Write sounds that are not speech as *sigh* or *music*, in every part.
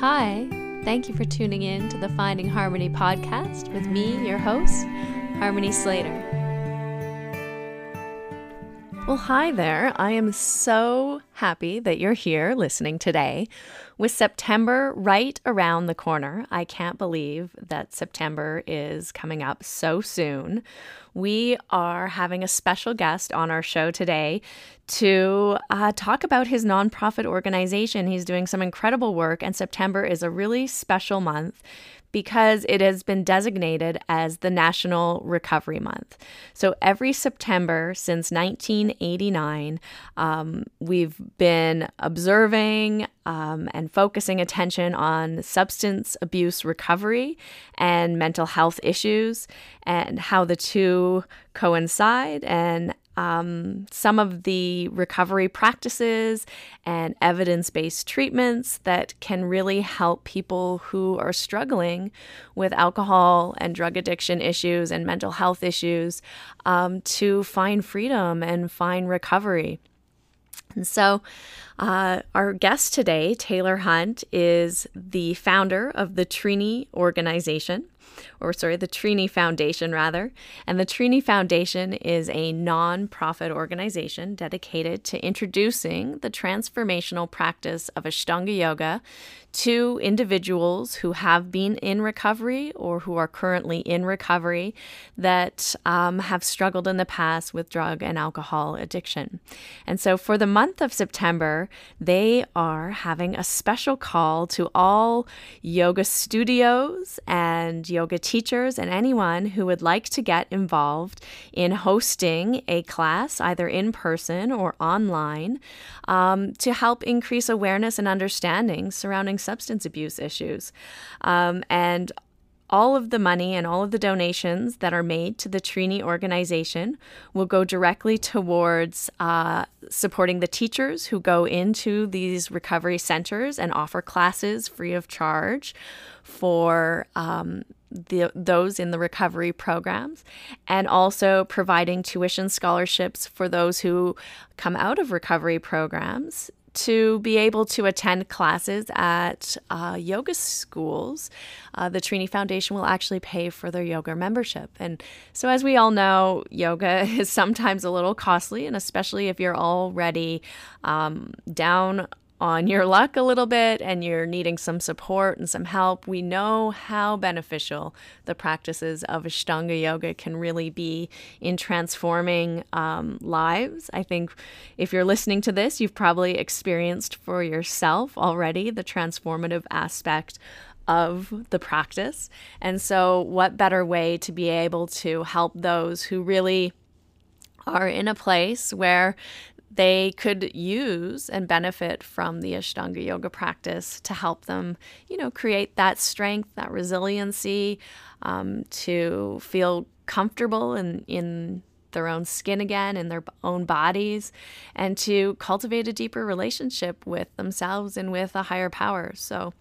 Hi, thank you for tuning in to the Finding Harmony podcast with me, your host, Harmony Slater. Well, hi there. I am so happy that you're here listening today. With September right around the corner, I can't believe that September is coming up so soon. We are having a special guest on our show today to uh, talk about his nonprofit organization. He's doing some incredible work, and September is a really special month because it has been designated as the National Recovery Month. So every September since 1989, um, we've been observing um, and focusing attention on substance abuse recovery and mental health issues and how the two coincide and um, some of the recovery practices and evidence based treatments that can really help people who are struggling with alcohol and drug addiction issues and mental health issues um, to find freedom and find recovery. And so, uh, our guest today, Taylor Hunt, is the founder of the Trini organization or sorry, the Trini Foundation, rather. And the Trini Foundation is a non-profit organization dedicated to introducing the transformational practice of Ashtanga Yoga to individuals who have been in recovery or who are currently in recovery that um, have struggled in the past with drug and alcohol addiction. And so for the month of September, they are having a special call to all yoga studios and yoga teachers and anyone who would like to get involved in hosting a class, either in person or online, um, to help increase awareness and understanding surrounding substance abuse issues. Um, and all of the money and all of the donations that are made to the Trini organization will go directly towards uh, supporting the teachers who go into these recovery centers and offer classes free of charge for um, the, those in the recovery programs, and also providing tuition scholarships for those who come out of recovery programs to be able to attend classes at uh, yoga schools. Uh, the Trini Foundation will actually pay for their yoga membership. And so, as we all know, yoga *laughs* is sometimes a little costly, and especially if you're already um, down on your luck a little bit and you're needing some support and some help, we know how beneficial the practices of Ashtanga yoga can really be in transforming um, lives. I think if you're listening to this, you've probably experienced for yourself already the transformative aspect of the practice. And so, what better way to be able to help those who really are in a place where they could use and benefit from the Ashtanga yoga practice to help them, you know, create that strength, that resiliency, um, to feel comfortable in, in their own skin again, in their own bodies, and to cultivate a deeper relationship with themselves and with a higher power. So,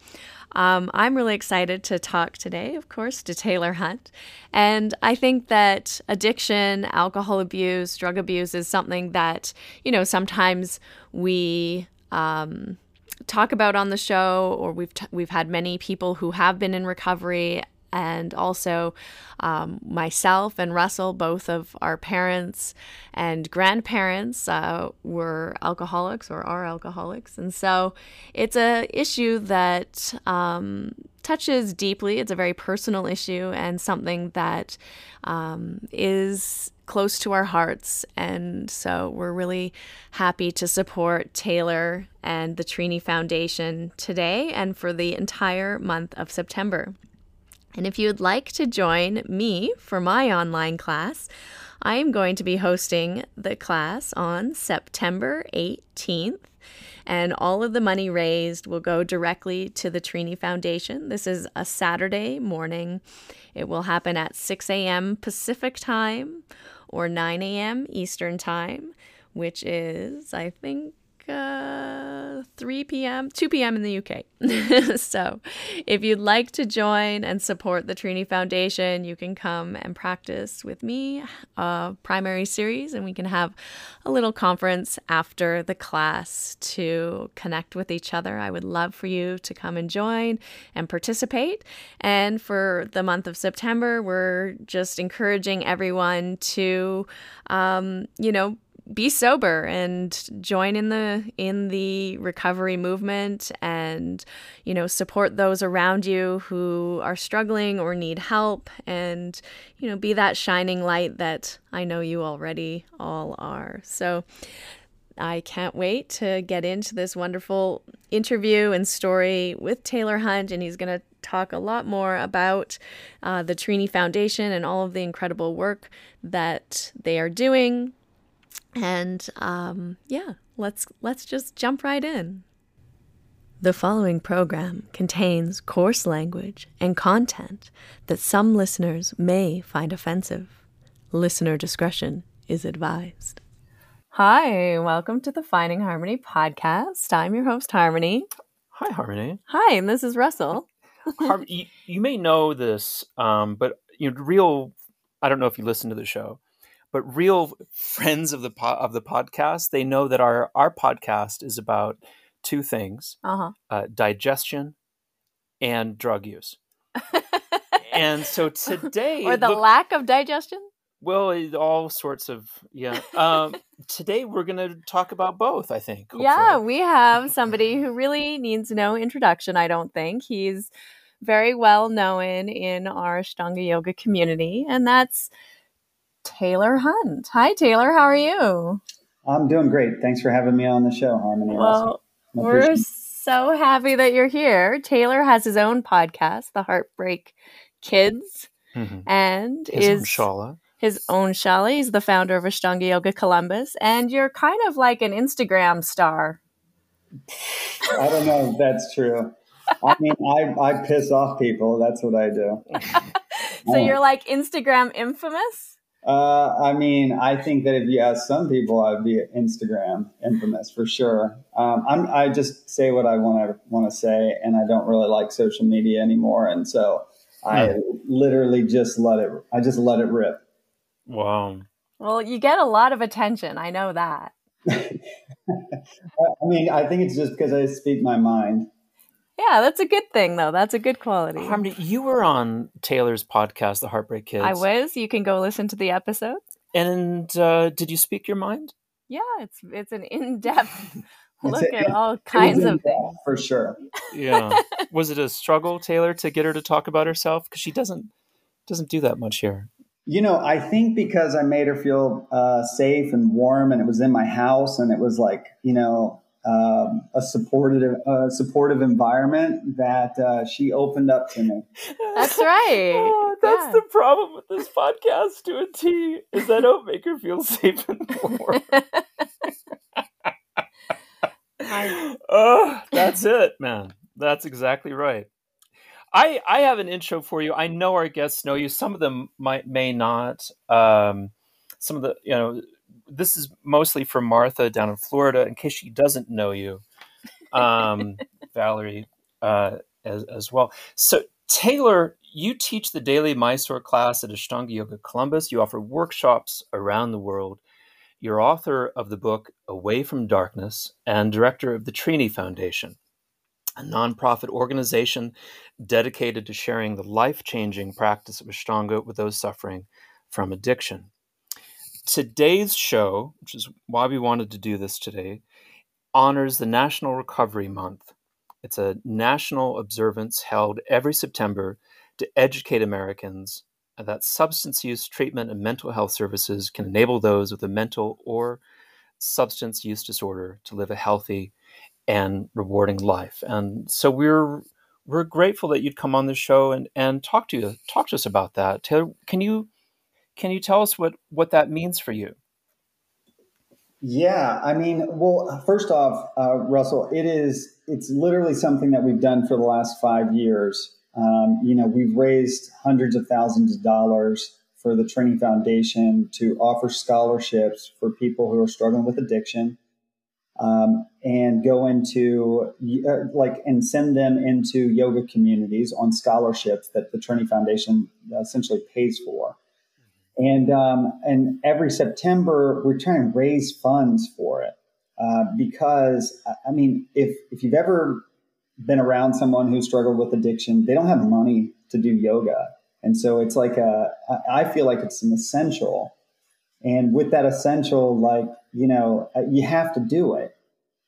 um, I'm really excited to talk today, of course, to Taylor Hunt. And I think that addiction, alcohol abuse, drug abuse is something that, you know, sometimes we. Um, talk about on the show or we've t- we've had many people who have been in recovery and also um, myself and Russell, both of our parents and grandparents, uh, were alcoholics or are alcoholics, and so it's a issue that um, touches deeply. It's a very personal issue and something that um, is close to our hearts. And so we're really happy to support Taylor and the Trini Foundation today and for the entire month of September. And if you'd like to join me for my online class, I am going to be hosting the class on September 18th. And all of the money raised will go directly to the Trini Foundation. This is a Saturday morning. It will happen at 6 a.m. Pacific time or 9 a.m. Eastern time, which is, I think, uh, 3 p.m., 2 p.m. in the UK. *laughs* so, if you'd like to join and support the Trini Foundation, you can come and practice with me a primary series, and we can have a little conference after the class to connect with each other. I would love for you to come and join and participate. And for the month of September, we're just encouraging everyone to, um, you know, be sober and join in the in the recovery movement and you know support those around you who are struggling or need help and you know be that shining light that I know you already all are. So I can't wait to get into this wonderful interview and story with Taylor Hunt, and he's going to talk a lot more about uh, the Trini Foundation and all of the incredible work that they are doing and um, yeah, let's let's just jump right in. The following program contains coarse language and content that some listeners may find offensive. Listener discretion is advised. Hi, welcome to the Finding Harmony podcast. I'm your host, Harmony. Hi, Harmony. Hi, and this is Russell. *laughs* Har- you, you, may know this, um, but you know, real. I don't know if you listen to the show, but real friends of the po- of the podcast, they know that our our podcast is about two things: uh-huh. uh, digestion and drug use. *laughs* and so today, or the look, lack of digestion. Well, all sorts of yeah. Um, *laughs* today we're going to talk about both. I think. Hopefully. Yeah, we have somebody who really needs no introduction. I don't think he's very well known in our Ashtanga yoga community, and that's Taylor Hunt. Hi, Taylor. How are you? I'm doing great. Thanks for having me on the show, Harmony. Well, we're so happy that you're here. Taylor has his own podcast, The Heartbreak Kids, mm-hmm. and his is own shala. His own shala. He's the founder of Ashtanga Yoga Columbus, and you're kind of like an Instagram star. I don't know if that's true. I mean, I, I piss off people. That's what I do. *laughs* so you're like Instagram infamous? Uh, I mean, I think that if you ask some people, I'd be Instagram infamous for sure. Um, I'm, I just say what I want to want to say, and I don't really like social media anymore, and so I hmm. literally just let it. I just let it rip. Wow. Well, you get a lot of attention. I know that. *laughs* I mean, I think it's just because I speak my mind. Yeah, that's a good thing, though. That's a good quality. Harmony, you were on Taylor's podcast, The Heartbreak Kids. I was. You can go listen to the episode. And uh, did you speak your mind? Yeah, it's it's an in depth *laughs* look a, at all kinds of things for sure. Yeah, *laughs* was it a struggle, Taylor, to get her to talk about herself because she doesn't doesn't do that much here? You know, I think because I made her feel uh, safe and warm, and it was in my house, and it was like you know um, a supportive, uh, supportive environment that uh, she opened up to me. That's right. *laughs* oh, that's yeah. the problem with this podcast to a T is I don't make her feel *laughs* safe and warm. oh, that's it, man. That's exactly right. I I have an intro for you. I know our guests know you. Some of them might may not. Um, some of the you know this is mostly for Martha down in Florida, in case she doesn't know you, um, *laughs* Valerie, uh, as, as well. So, Taylor, you teach the daily Mysore class at Ashtanga Yoga Columbus. You offer workshops around the world. You're author of the book Away from Darkness and director of the Trini Foundation, a nonprofit organization dedicated to sharing the life changing practice of Ashtanga with those suffering from addiction today's show, which is why we wanted to do this today, honors the National Recovery Month. It's a national observance held every September to educate Americans that substance use treatment and mental health services can enable those with a mental or substance use disorder to live a healthy and rewarding life. And so we're we're grateful that you'd come on the show and, and talk to you talk to us about that. Taylor, can you can you tell us what, what that means for you? Yeah, I mean, well, first off, uh, Russell, it is it's literally something that we've done for the last five years. Um, you know, we've raised hundreds of thousands of dollars for the Trini Foundation to offer scholarships for people who are struggling with addiction. um, and go into uh, like and send them into yoga communities on scholarships that the Trini Foundation essentially pays for. And um, and every September we're trying to raise funds for it uh, because I mean if if you've ever been around someone who struggled with addiction, they don't have money to do yoga, and so it's like a I feel like it's an essential. And with that essential, like you know, uh, you have to do it.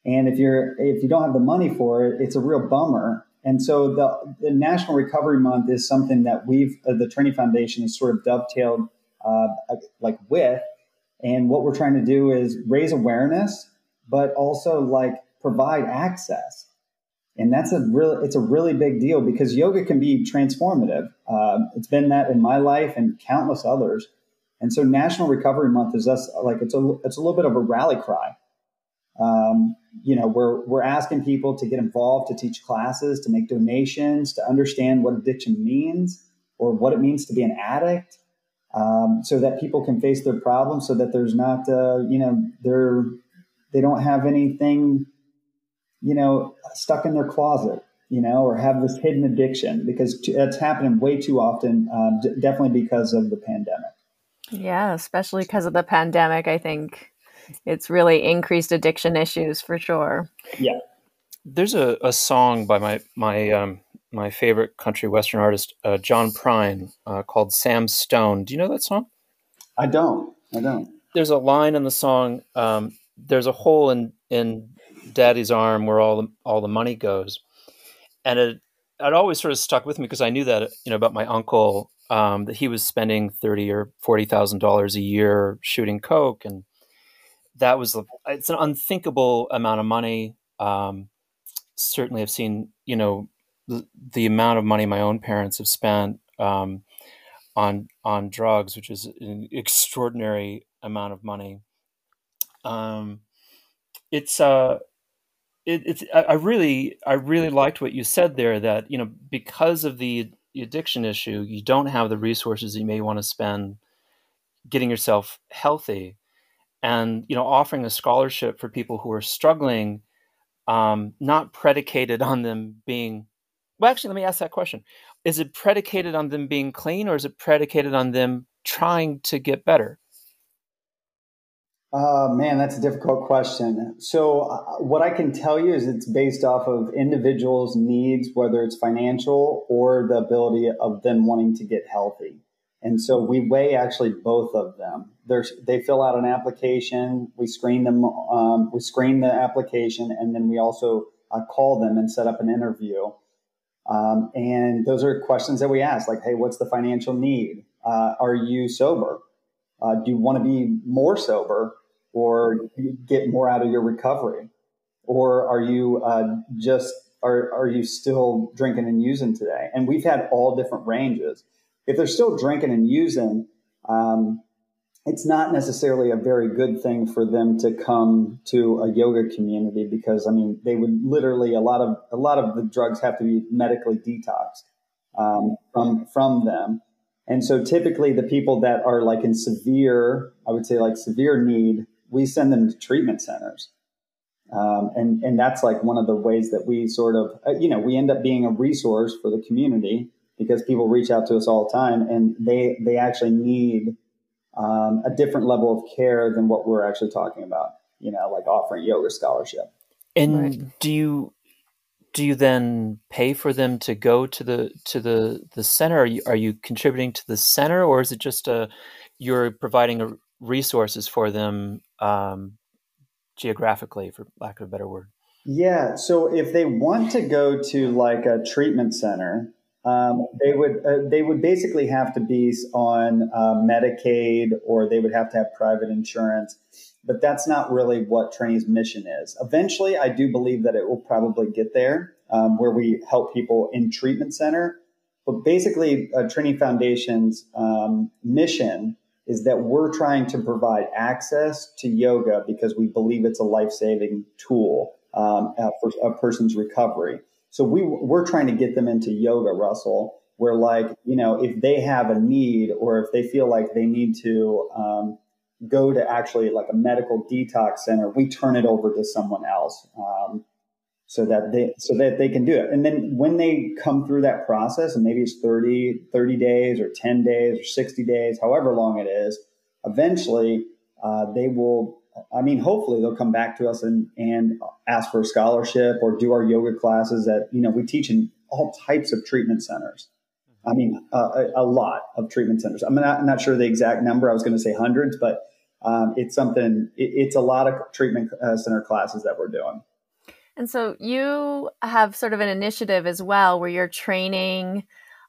And if you're if you don't have the money for it, it's a real bummer. And so the, the National Recovery Month is something that we've uh, the Trini Foundation has sort of dovetailed uh, like with. And what we're trying to do is raise awareness, but also like provide access. And that's a real it's a really big deal because yoga can be transformative. Uh, it's been that in my life and countless others. And so National Recovery Month is us like it's a it's a little bit of a rally cry. Um, you know, we're we're asking people to get involved, to teach classes, to make donations, to understand what addiction means or what it means to be an addict, um, so that people can face their problems, so that there's not, uh, you know, they're they don't have anything, you know, stuck in their closet, you know, or have this hidden addiction because it's happening way too often, um, d- definitely because of the pandemic. Yeah, especially because of the pandemic, I think it's really increased addiction issues for sure. Yeah. There's a, a song by my my um, my favorite country western artist, uh, John Prine, uh, called "Sam Stone." Do you know that song? I don't. I don't. There's a line in the song. Um, there's a hole in in Daddy's arm where all the all the money goes, and it it always sort of stuck with me because I knew that you know about my uncle um, that he was spending thirty or forty thousand dollars a year shooting coke, and that was it's an unthinkable amount of money. Um, certainly, I've seen you know the, amount of money my own parents have spent um, on on drugs, which is an extraordinary amount of money. Um, it's uh, it, it's I really I really liked what you said there that you know because of the addiction issue, you don't have the resources you may want to spend getting yourself healthy, and you know offering a scholarship for people who are struggling, um, not predicated on them being. Well, actually, let me ask that question: Is it predicated on them being clean, or is it predicated on them trying to get better? Uh, man, that's a difficult question. So, uh, what I can tell you is it's based off of individuals' needs, whether it's financial or the ability of them wanting to get healthy. And so, we weigh actually both of them. There's, they fill out an application, we screen them, um, we screen the application, and then we also uh, call them and set up an interview. Um, and those are questions that we ask, like, hey, what's the financial need? Uh, are you sober? Uh, do you want to be more sober? or get more out of your recovery? Or are you uh, just are are you still drinking and using today? And we've had all different ranges. If they're still drinking and using, um, it's not necessarily a very good thing for them to come to a yoga community because I mean they would literally a lot of a lot of the drugs have to be medically detoxed um, from from them. And so typically the people that are like in severe, I would say like severe need we send them to treatment centers. Um, and, and that's like one of the ways that we sort of, uh, you know, we end up being a resource for the community because people reach out to us all the time and they, they actually need um, a different level of care than what we're actually talking about, you know, like offering yoga scholarship. And right. do you, do you then pay for them to go to the to the the center? Are you are you contributing to the center, or is it just a you're providing a resources for them um, geographically, for lack of a better word? Yeah. So if they want to go to like a treatment center, um, they would uh, they would basically have to be on uh, Medicaid or they would have to have private insurance. But that's not really what Trini's mission is. Eventually, I do believe that it will probably get there, um, where we help people in treatment center. But basically, uh, Trini Foundation's um, mission is that we're trying to provide access to yoga because we believe it's a life saving tool um, for a person's recovery. So we, we're trying to get them into yoga, Russell, where like, you know, if they have a need or if they feel like they need to, um, go to actually like a medical detox center, we turn it over to someone else. Um, so that they so that they can do it and then when they come through that process and maybe it's 30 30 days or 10 days or 60 days however long it is eventually uh, they will i mean hopefully they'll come back to us and, and ask for a scholarship or do our yoga classes that you know we teach in all types of treatment centers. I mean uh, a, a, lot of treatment centers. I'm not, I'm not sure the exact number. I was going to say hundreds but um, it's something it, it's a lot of treatment uh, center classes that we're doing. And so you have sort of an initiative as well where you're training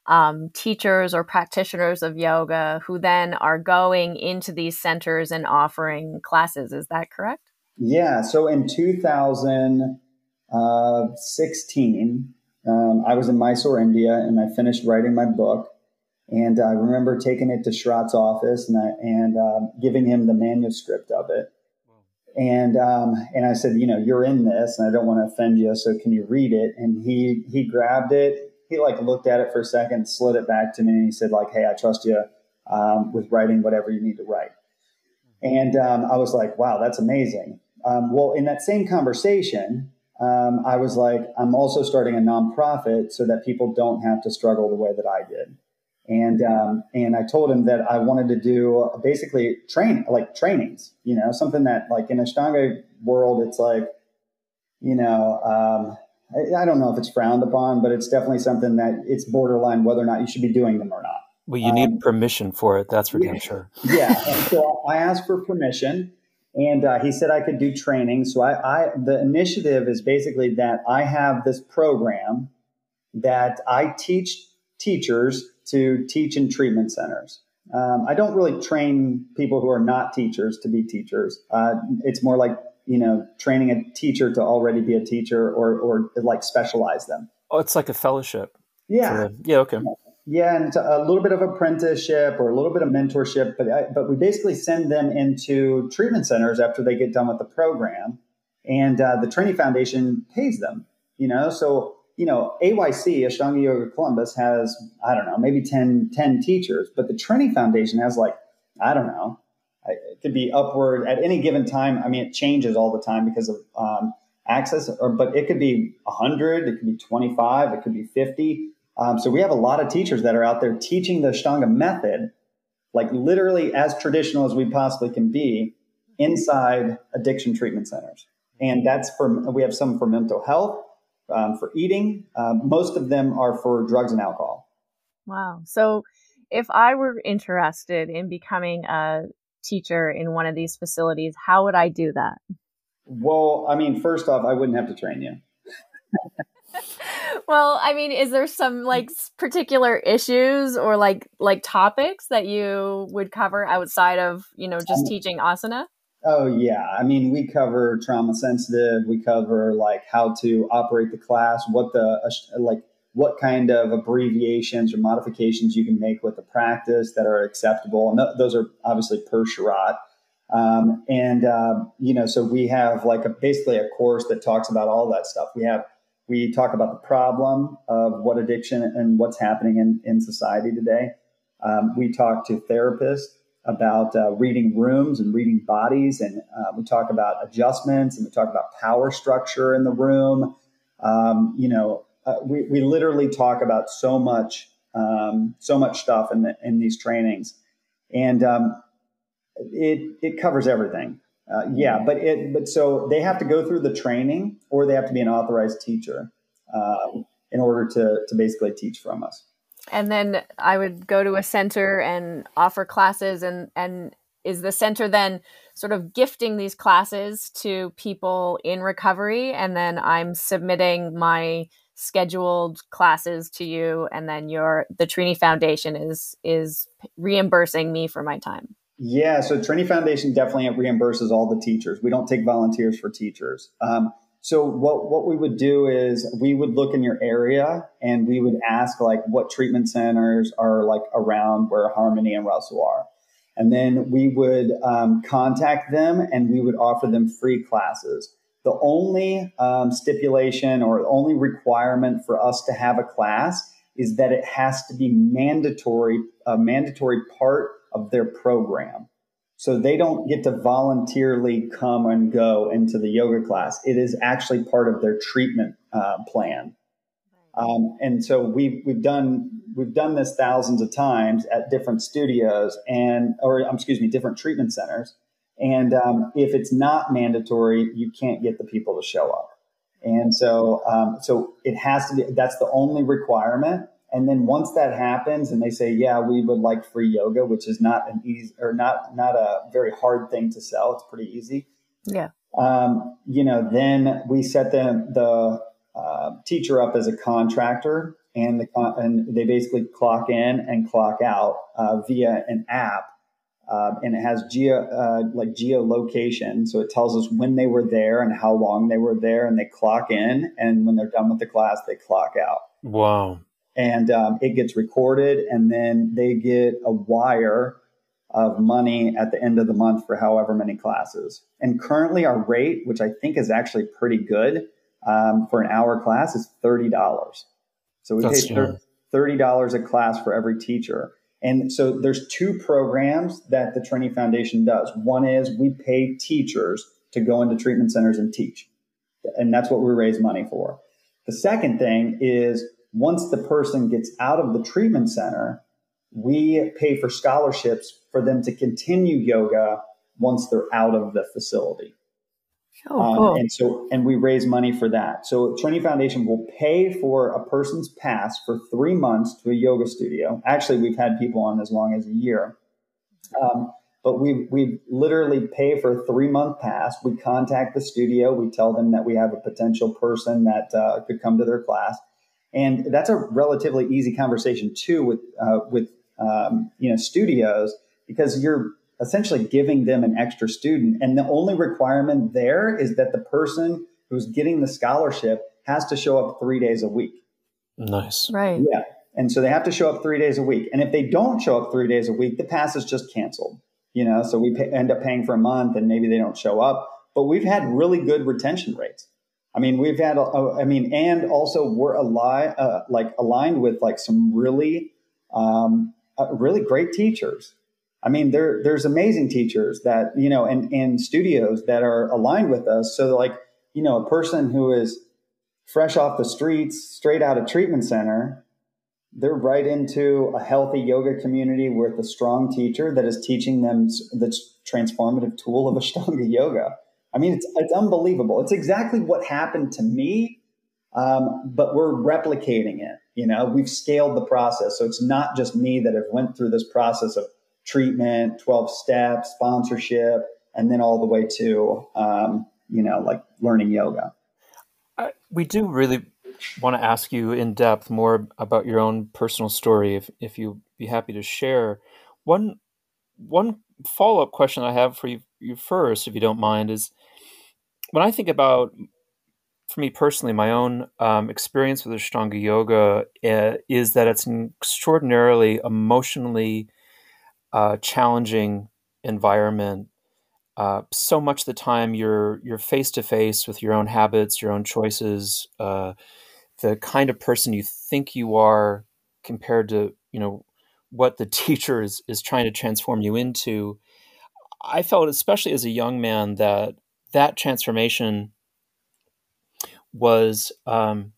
um, teachers or practitioners of yoga who then are going into these centers and offering classes. Is that correct? Yeah. So in 2016, um, I was in Mysore, India, and I finished writing my book. And I remember taking it to Sharath's office and, I, and uh, giving him the manuscript of it. And um, and I said, you know, you're in this, and I don't want to offend you, so can you read it? And he he grabbed it. He like looked at it for a second, slid it back to me, and he said, like, hey, I trust you um, with writing whatever you need to write. And um, I was like, wow, that's amazing. Um, well, in that same conversation, um, I was like, I'm also starting a nonprofit so that people don't have to struggle the way that I did and um, and I told him that I wanted to do basically train like trainings, you know, something that like in Ashtanga world, it's like, you know, um, I, I, don't know if it's frowned upon, but it's definitely something that it's borderline whether or not you should be doing them or not. Well, you need um, permission for it. That's for yeah, damn sure. *laughs* Yeah. so I asked for permission, and uh, he said I could do training. So I, I the initiative is basically that I have this program that I teach teachers to teach in treatment centers. Um, I don't really train people who are not teachers to be teachers. Uh, it's more like you know training a teacher to already be a teacher or or like specialize them. Oh, it's like a fellowship. Yeah. yeah. Okay. Yeah, and a little bit of apprenticeship or a little bit of mentorship, but I, but we basically send them into treatment centers after they get done with the program, and uh, the Trini Foundation pays them. You know, so you know, AYC, Ashtanga Yoga Columbus, has, I don't know, maybe 10, 10 teachers, but the Trini Foundation has like, I don't know, it could be upward at any given time. I mean, it changes all the time because of um, access, or, but it could be 100, it could be 25, it could be 50. Um, so we have a lot of teachers that are out there teaching the Ashtanga method, like literally as traditional as we possibly can be inside addiction treatment centers. And that's for, we have some for mental health um, for eating. Um, most of them are for drugs and alcohol. Wow. So if I were interested in becoming a teacher in one of these facilities, how would I do that? Well, I mean, first off, I wouldn't have to train you. *laughs* well, I mean, is there some like particular issues or like like topics that you would cover outside of, you know, just um, teaching asana? Oh yeah, I mean we cover trauma sensitive. We cover like how to operate the class, what the like what kind of abbreviations or modifications you can make with the practice that are acceptable, and th- those are obviously per Sharath. Um, and uh, you know, so we have like a basically a course that talks about all that stuff. We have we talk about the problem of what addiction and what's happening in in society today. Um, we talk to therapists about uh, reading rooms and reading bodies. And uh, we talk about adjustments and we talk about power structure in the room. Um, you know, uh, we, we literally talk about so much, um, so much stuff in, the, in these trainings. And um, it, it covers everything. Uh, yeah, but it but so they have to go through the training or they have to be an authorized teacher uh, in order to to basically teach from us and then I would go to a center and offer classes and and is the center then sort of gifting these classes to people in recovery and then I'm submitting my scheduled classes to you and then your the Trini Foundation is is reimbursing me for my time. Yeah, so Trini Foundation definitely reimburses all the teachers. We don't take volunteers for teachers. Um, so what what we would do is we would look in your area and we would ask like what treatment centers are like around where Harmony and Russell are, and then we would um, contact them and we would offer them free classes. The only um, stipulation or only requirement for us to have a class is that it has to be mandatory, a mandatory part of their program. So they don't get to voluntarily come and go into the yoga class. It is actually part of their treatment uh, plan. Um, and so we've we've done we've done this thousands of times at different studios and or um, excuse me different treatment centers. And um, if it's not mandatory, you can't get the people to show up. And so um, so it has to be. That's the only requirement. And then once that happens, and they say, "Yeah, we would like free yoga," which is not an easy or not not a very hard thing to sell. It's pretty easy. Yeah. Um, you know, then we set the the uh, teacher up as a contractor, and the and they basically clock in and clock out uh, via an app, uh, and it has geo uh, like geolocation, so it tells us when they were there and how long they were there, and they clock in, and when they're done with the class, they clock out. Wow! And um, it gets recorded, and then they get a wire of money at the end of the month for however many classes. And currently, our rate, which I think is actually pretty good um, for an hour class is $30. So we That's pay $30 a class for every teacher. And so there's two programs that the Trini Foundation does. One is we pay teachers to go into treatment centers and teach. And that's what we raise money for. The second thing is once the person gets out of the treatment center, we pay for scholarships for them to continue yoga once they're out of the facility. Oh, um, cool. and so, and we raise money for that. So Trini Foundation will pay for a person's pass for three months to a yoga studio. Actually, we've had people on as long as a year. Um, but we we literally pay for a three month pass. We contact the studio. We tell them that we have a potential person that uh, could come to their class, and that's a relatively easy conversation too with uh, with um, you know studios because you're essentially giving them an extra student. And the only requirement there is that the person who's getting the scholarship has to show up three days a week. Nice. Right. Yeah. And so they have to show up three days a week. And if they don't show up three days a week, the pass is just canceled. You know, so we pay, end up paying for a month and maybe they don't show up. But we've had really good retention rates. I mean, we've had, uh, I mean, and also we're ali- uh, like aligned with like some really, um, uh, really great teachers I mean, there there's amazing teachers that you know, and and studios that are aligned with us. So like, you know, a person who is fresh off the streets, straight out of treatment center, they're right into a healthy yoga community with a strong teacher that is teaching them the transformative tool of Ashtanga *laughs* yoga. I mean, it's it's unbelievable. It's exactly what happened to me, um, but we're replicating it. You know, we've scaled the process, so it's not just me that have went through this process of treatment, 12 steps, sponsorship, and then all the way to, um, you know, like learning yoga. I, we do really want to ask you in depth more about your own personal story, if, if you'd be happy to share. One, one follow up question I have for you, you first, if you don't mind, is when I think about for me personally, my own um, experience with Ashtanga yoga uh, is that it's an extraordinarily emotionally uh, challenging environment. Uh, so much the time you're you're face to face with your own habits, your own choices, uh, the kind of person you think you are compared to you know what the *laughs* teacher is is trying to transform you into. I felt, especially as a young man, that that transformation was um,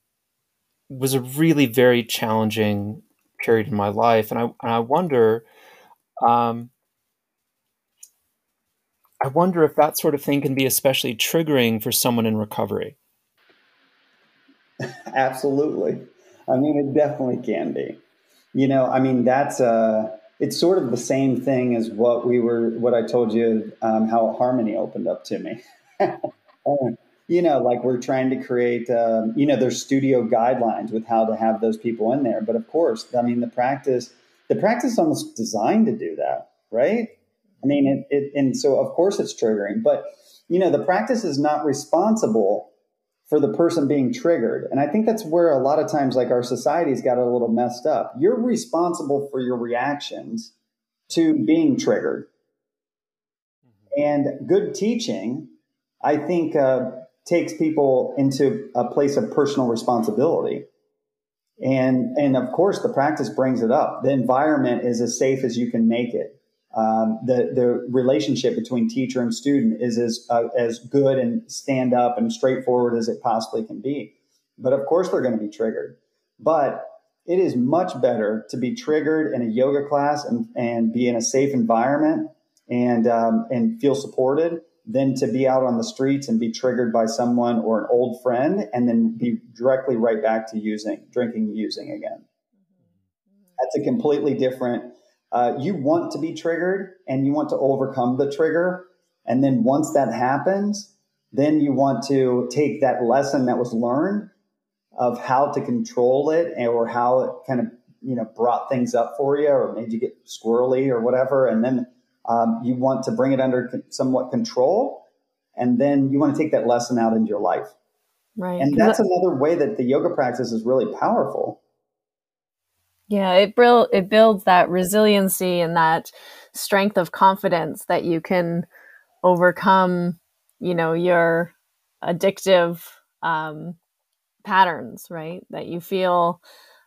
was a really very challenging period in my life, and I and I wonder um, I wonder if that sort of thing can be especially triggering for someone in recovery. *laughs* Absolutely. I mean, it definitely can be. You know, I mean, that's uh, it's sort of the same thing as what we were, what I told you, um, how Harmony opened up to me. *laughs* You know, like we're trying to create, um, you know, there's studio guidelines with how to have those people in there. But of course, I mean, the practice the practice is almost designed to do that, right? I mean, it, it, and so of course it's triggering, but you know, the practice is not responsible for the person being triggered. And I think that's where a lot of times, like our society's got a little messed up. You're responsible for your reactions to being triggered. And good teaching, I think, uh, takes people into a place of personal responsibility. And, and of course, the practice brings it up. The environment is as safe as you can make it. um, the the relationship between teacher and student is as uh, as good and stand up and straightforward as it possibly can be. But of course, they're going to be triggered. But it is much better to be triggered in a yoga class and, and be in a safe environment and um, and feel supported than to be out on the streets and be triggered by someone or an old friend and then be directly right back to using drinking using again. That's a completely different uh, you want to be triggered and you want to overcome the trigger. And then once that happens then you want to take that lesson that was learned of how to control it or how it kind of you know brought things up for you or made you get squirrely or whatever. And then um, you want to bring it under somewhat control and then you want to take that lesson out into your life. Right. And that's another way that the yoga practice is really powerful. Yeah it, build, it builds that resiliency and that strength of confidence that you can overcome you know your addictive um, patterns right? That you feel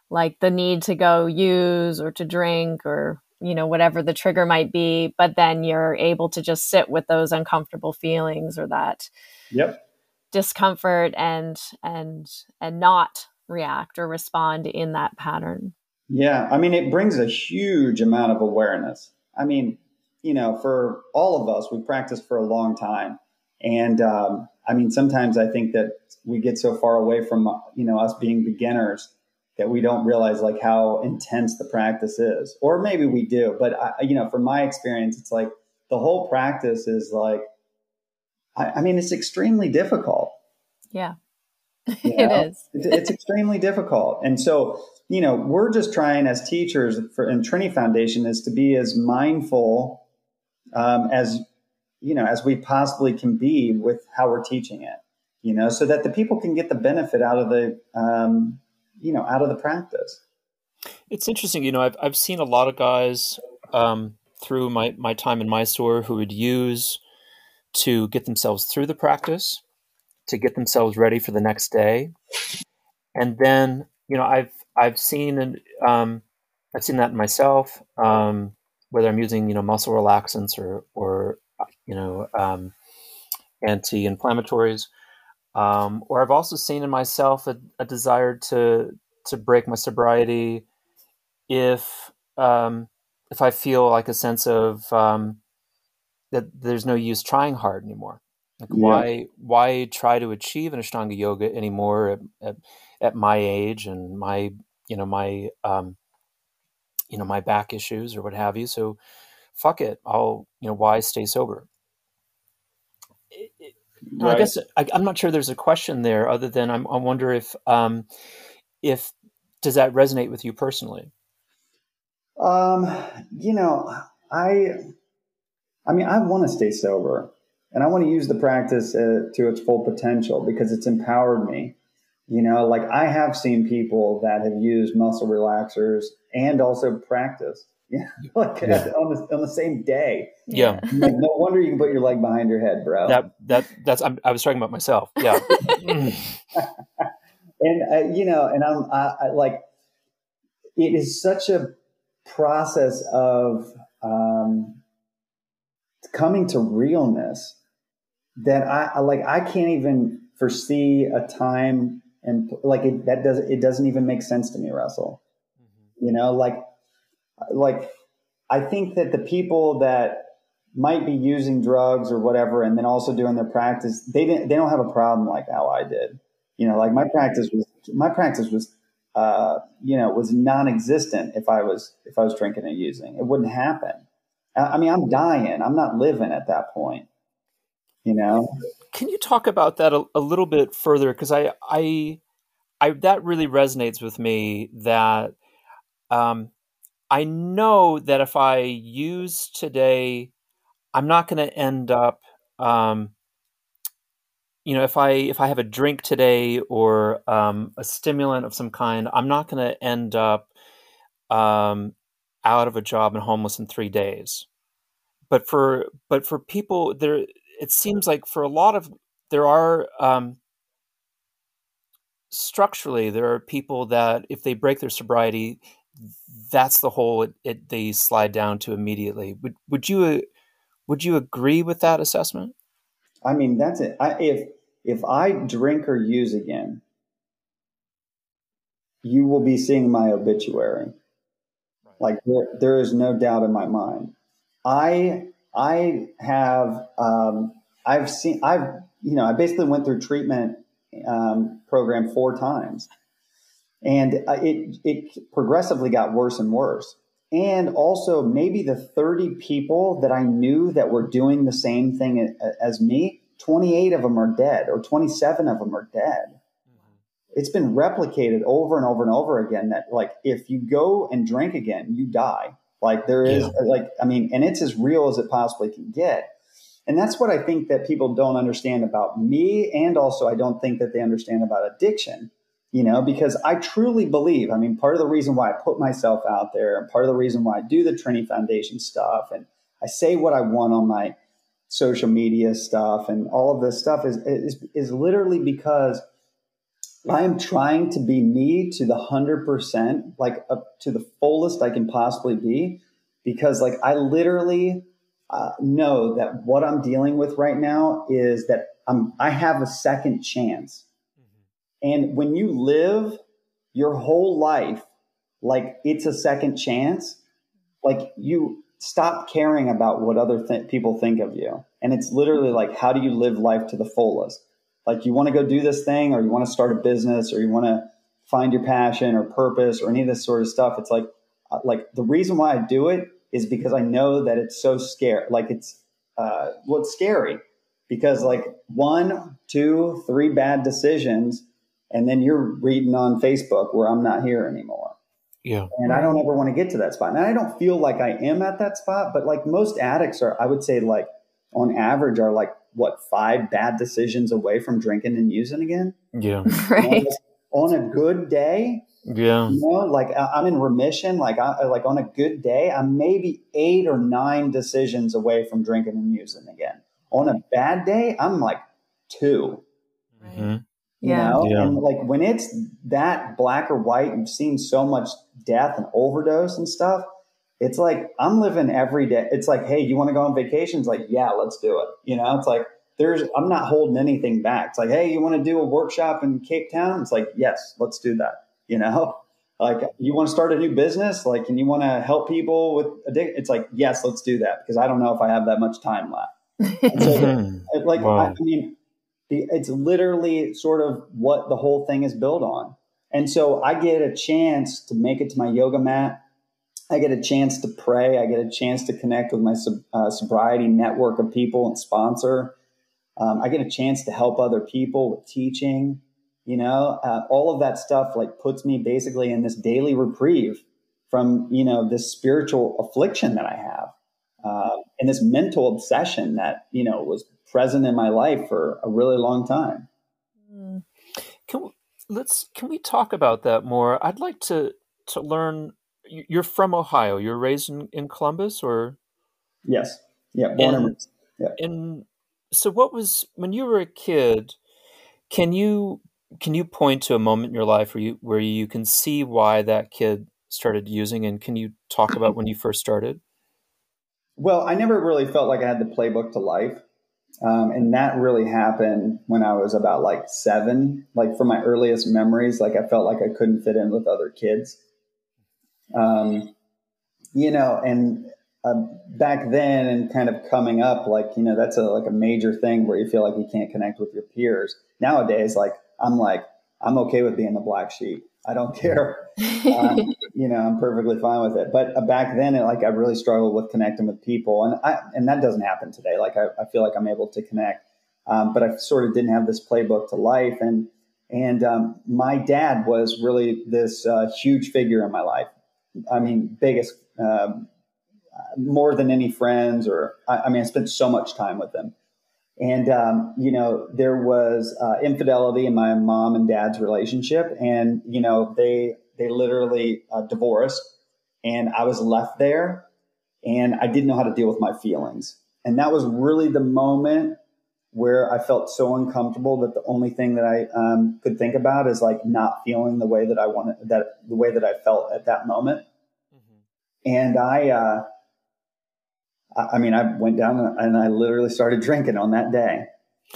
like the need to go use or to drink or you know whatever the trigger might be but then you're able to just sit with those uncomfortable feelings or that yep. discomfort and and and not react or respond in that pattern. Yeah i mean it brings a huge amount of awareness. I mean you know for all of us we practice for a long time. And um, i mean sometimes i think that we get so far away from you know us being beginners that we don't realize like how intense the practice is. Or maybe we do but I, you know from my experience it's like the whole practice is like i, I mean it's extremely difficult. Yeah. You *laughs* know? it is. It's, it's extremely difficult. And so you know we're just trying as teachers for in Trini Foundation is to be as mindful um, as you know as we possibly can be with how we're teaching it you know so that the people can get the benefit out of the um, you know out of the practice. It's interesting, you know, I've I've seen a lot of guys um, through my my time in Mysore who would use to get themselves through the practice, to get themselves ready for the next day, and then you know I've I've seen um, I've seen that myself, um, whether I'm using you know muscle relaxants or or you know um, anti-inflammatories um, or I've also seen in myself a, a, desire to to break my sobriety if um, if I feel like a sense of um, that there's no use trying hard anymore. Like yeah. why why try to achieve an Ashtanga yoga anymore at, at, at, my age and my you know my um, you know my back issues or what have you. So fuck it. I'll you know why stay sober. Right. I guess I, am not sure there's a question there, other than I'm, I wonder if um, if does that resonate with you personally? Um, you know, I I mean, I want to stay sober, and I want to use the practice uh, to its full potential because it's empowered me. You know, like I have seen people that have used muscle relaxers and also practice yeah, *laughs* like yeah. on the on the same day. Yeah. Like, *laughs* no wonder you can put your leg behind your head, bro. That that that's I'm, i was talking about myself. Yeah. *laughs* and uh, you know, and I'm I, I, like, it is such a process of um, coming to realness that I, I like. I can't even foresee a time and like it, that does it doesn't even make sense to me, Russell. Mm-hmm. You know, like like I think that the people that might be using drugs or whatever and then also doing their practice they didn't they don't have a problem like how I did. You know like my practice was my practice was uh, you know was non-existent if I was if I was drinking and using. It wouldn't happen. I mean I'm dying. I'm not living at that point. You know? Can you talk about that a, a little bit further? Because I I I that really resonates with me that um, I know that if I use today, I'm not going to end up, um, you know, if I if I have a drink today or um, a stimulant of some kind, I'm not going to end up um, out of a job and homeless in three days. But for but for people there, it seems like for a lot of there are um, structurally there are people that if they break their sobriety that's the hole it, it, they slide down to immediately. Would would you would you agree with that assessment? I mean, that's it. I, if if I drink or use again, you will be seeing my obituary. Like there, there is no doubt in my mind. I I have um, I've seen I've you know I basically went through treatment um, program four times, and uh, it it progressively got worse and worse. And also maybe the thirty people that I knew that were doing the same thing as me, twenty eight of them are dead, or twenty seven of them are dead it's been replicated over and over and over again that like if you go and drink again, you die. Like there is yeah. like I mean, and it's as real as it possibly can get. And that's what I think that people don't understand about me and also I don't think that they understand about addiction. You know, because I truly believe, I mean, part of the reason why I put myself out there and part of the reason why I do the Trini Foundation stuff and I say what I want on my social media stuff and all of this stuff is is, is literally because I am trying to be me to the 100%, like up to the fullest I can possibly be, because like I literally uh, know that what I'm dealing with right now is that I'm, I have a second chance. And when you live your whole life like it's a second chance, like you stop caring about what other th- people think of you. And it's literally like, how do you live life to the fullest? like you want to go do this thing or you want to start a business or you want to find your passion or purpose or any of this sort of stuff it's like uh, like the reason why i do it is because i know that it's so scary like it's uh, well it's scary because like one two three bad decisions and then you're reading on facebook where i'm not here anymore yeah and i don't ever want to get to that spot and i don't feel like i am at that spot but like most addicts are i would say like on average are like what five bad decisions away from drinking and using again. Yeah, *laughs* right. On a good day, yeah, you know, like I'm in remission. Like I like on a good day, I'm maybe eight or nine decisions away from drinking and using again. On a bad day, I'm like 2 mm-hmm. You yeah. know, yeah. and like when it's that black or white, you've seen so much death and overdose and stuff it's like I'm living every day. It's like, hey, you want to go on vacation? It's like, yeah, let's do it. You know, it's like there's I'm not holding anything back. It's like, hey, you want to do a workshop in Cape Town? It's like, yes, let's do that. You know, *laughs* like you want to start a new business, like, and you want to help people with addiction. It's like, yes, let's do that because I don't know if I have that much time left. *laughs* so, like, mm-hmm. wow. I, I mean, the, it's literally sort of what the whole thing is built on. And so I get a chance to make it to my yoga mat I get a chance to pray. I get a chance to connect with my uh, sobriety network of people and sponsor. Um, I get a chance to help other people with teaching. You know, uh, all of that stuff like puts me basically in this daily reprieve from you know this spiritual affliction that I have uh, and this mental obsession that you know was present in my life for a really long time. Hmm. Can we, let's can we talk about that more? I'd like to to learn you're from Ohio. You're raised in, in Columbus, or yes, yeah, born and, and yeah. And so, what was when you were a kid? Can you can you point to a moment in your life where you where you can see why that kid started using, and can you talk about when you first started? Well, I never really felt like I had the playbook to life. Um, and that really happened when I was about like seven. Like from my earliest memories, like I felt like I couldn't fit in with other kids. Um, you know, and uh, back then and kind of coming up, like, you know, that's a, like a major thing where you feel like you can't connect with your peers. Nowadays, like, I'm like, I'm okay with being the black sheep. I don't care. Um, *laughs* you know, I'm perfectly fine with it. But uh, back then, it, like, I really struggled with connecting with people. And I, and that doesn't happen today. Like, I, I feel like I'm able to connect. Um, but I sort of didn't have this playbook to life. And, and um, my dad was really this uh, huge figure in my life. I mean, biggest, um, more than any friends, or I, I, mean, I spent so much time with them. And, um, you know, there was uh, infidelity in my mom and dad's relationship. And, you know, they, they literally uh, divorced and I was left there and I didn't know how to deal with my feelings. And that was really the moment where I felt so uncomfortable that the only thing that I um, could think about is like not feeling the way that I wanted that the way that I felt at that moment. Mm-hmm. And I, uh, I mean, I went down and I literally started drinking on that day.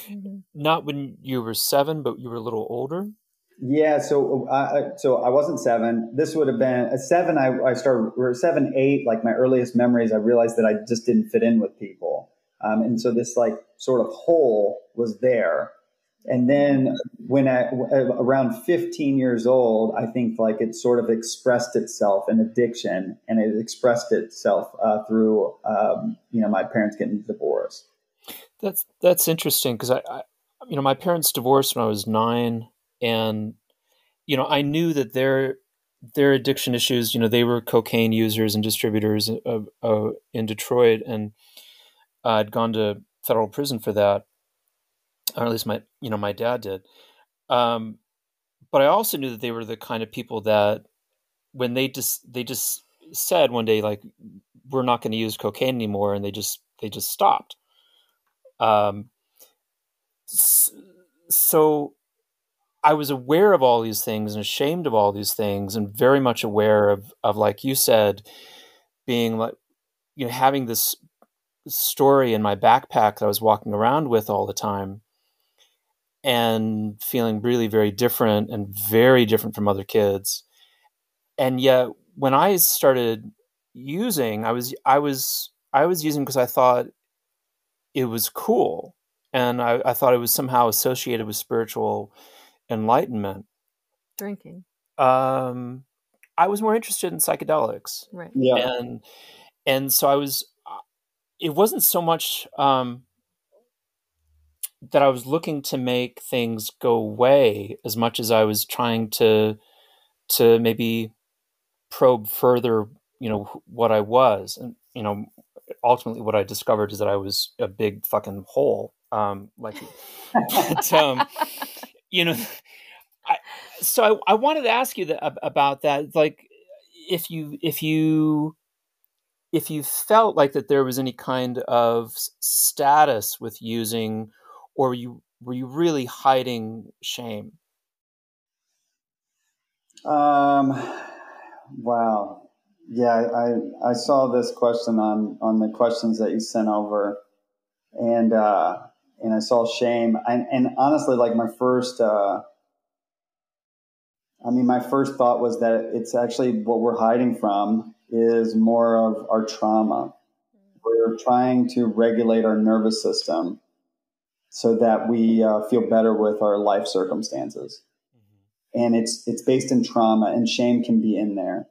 Mm-hmm. Not when you were seven, but you were a little older. Yeah, so uh, so I wasn't seven. This would have been at seven. I, I started or seven, eight. Like my earliest memories, I realized that I just didn't fit in with people, um, and so this like sort of hole was there. And then when I around 15 years old, I think like it sort of expressed itself in addiction, and it expressed itself uh, through um, you know my parents getting divorced. That's that's interesting because I, I, you know, my parents divorced when I was nine and you know i knew that their their addiction issues you know they were cocaine users and distributors in detroit and i'd gone to federal prison for that or at least my you know my dad did. Um, but i also knew that they were the kind of people that when they just they just said one day like we're not going to use cocaine anymore and they just they just stopped. Um, so I was aware of all these things and ashamed of all these things and very much aware of of like you said being like you know having this story in my backpack that I was walking around with all the time and feeling really very different and very different from other kids. And yet when I started using I was I was I was using because I thought it was cool. And I, I thought it was somehow associated with spiritual enlightenment. Drinking. Um i was more interested in psychedelics. Right. Yeah. And and so i was uh, it wasn't so much um that i was looking to make things go away as much as i was trying to to maybe probe further you know what i was and you know ultimately what i discovered is that i was a big fucking hole um like *laughs* but um you know, I, so I, I wanted to ask you that, about that. Like, if you if you if you felt like that there was any kind of status with using, or you were you really hiding shame? Um, wow. Yeah, I I saw this question on on the questions that you sent over, and uh, and I saw shame. And, and honestly, like my first, uh, I mean, my first thought was that it's actually what we're hiding from is more of our trauma. We're trying to regulate our nervous system so that we uh, feel better with our life circumstances. Mm-hmm. And it's it's based in trauma, and shame can be in there.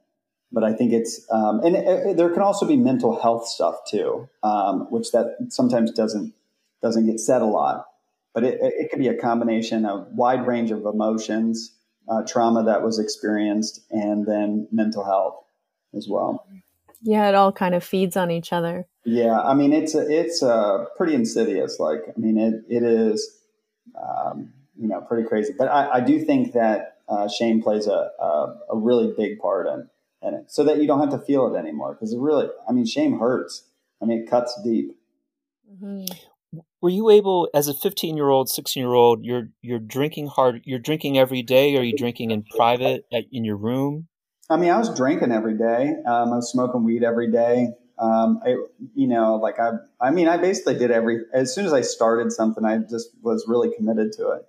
But I think it's um, and it, it, there can also be mental health stuff too, um, which that sometimes doesn't doesn't get said a lot. But it, it could be a combination of wide range of emotions, uh, trauma that was experienced, and then mental health as well. Yeah, it all kind of feeds on each other. Yeah, I mean it's a, it's a pretty insidious. Like I mean it it is, um, you know, pretty crazy. But I, I do think that uh, shame plays a, a, a really big part in, in it, so that you don't have to feel it anymore. Because it really, I mean, shame hurts. I mean, it cuts deep. Mm-hmm were you able as a 15 year old 16 year old you're you're drinking hard you're drinking every day are you drinking in private at, in your room i mean i was drinking every day. Um, i was smoking weed every day. Um, I, you know like i i mean i basically did every as soon as i started something i just was really committed to it.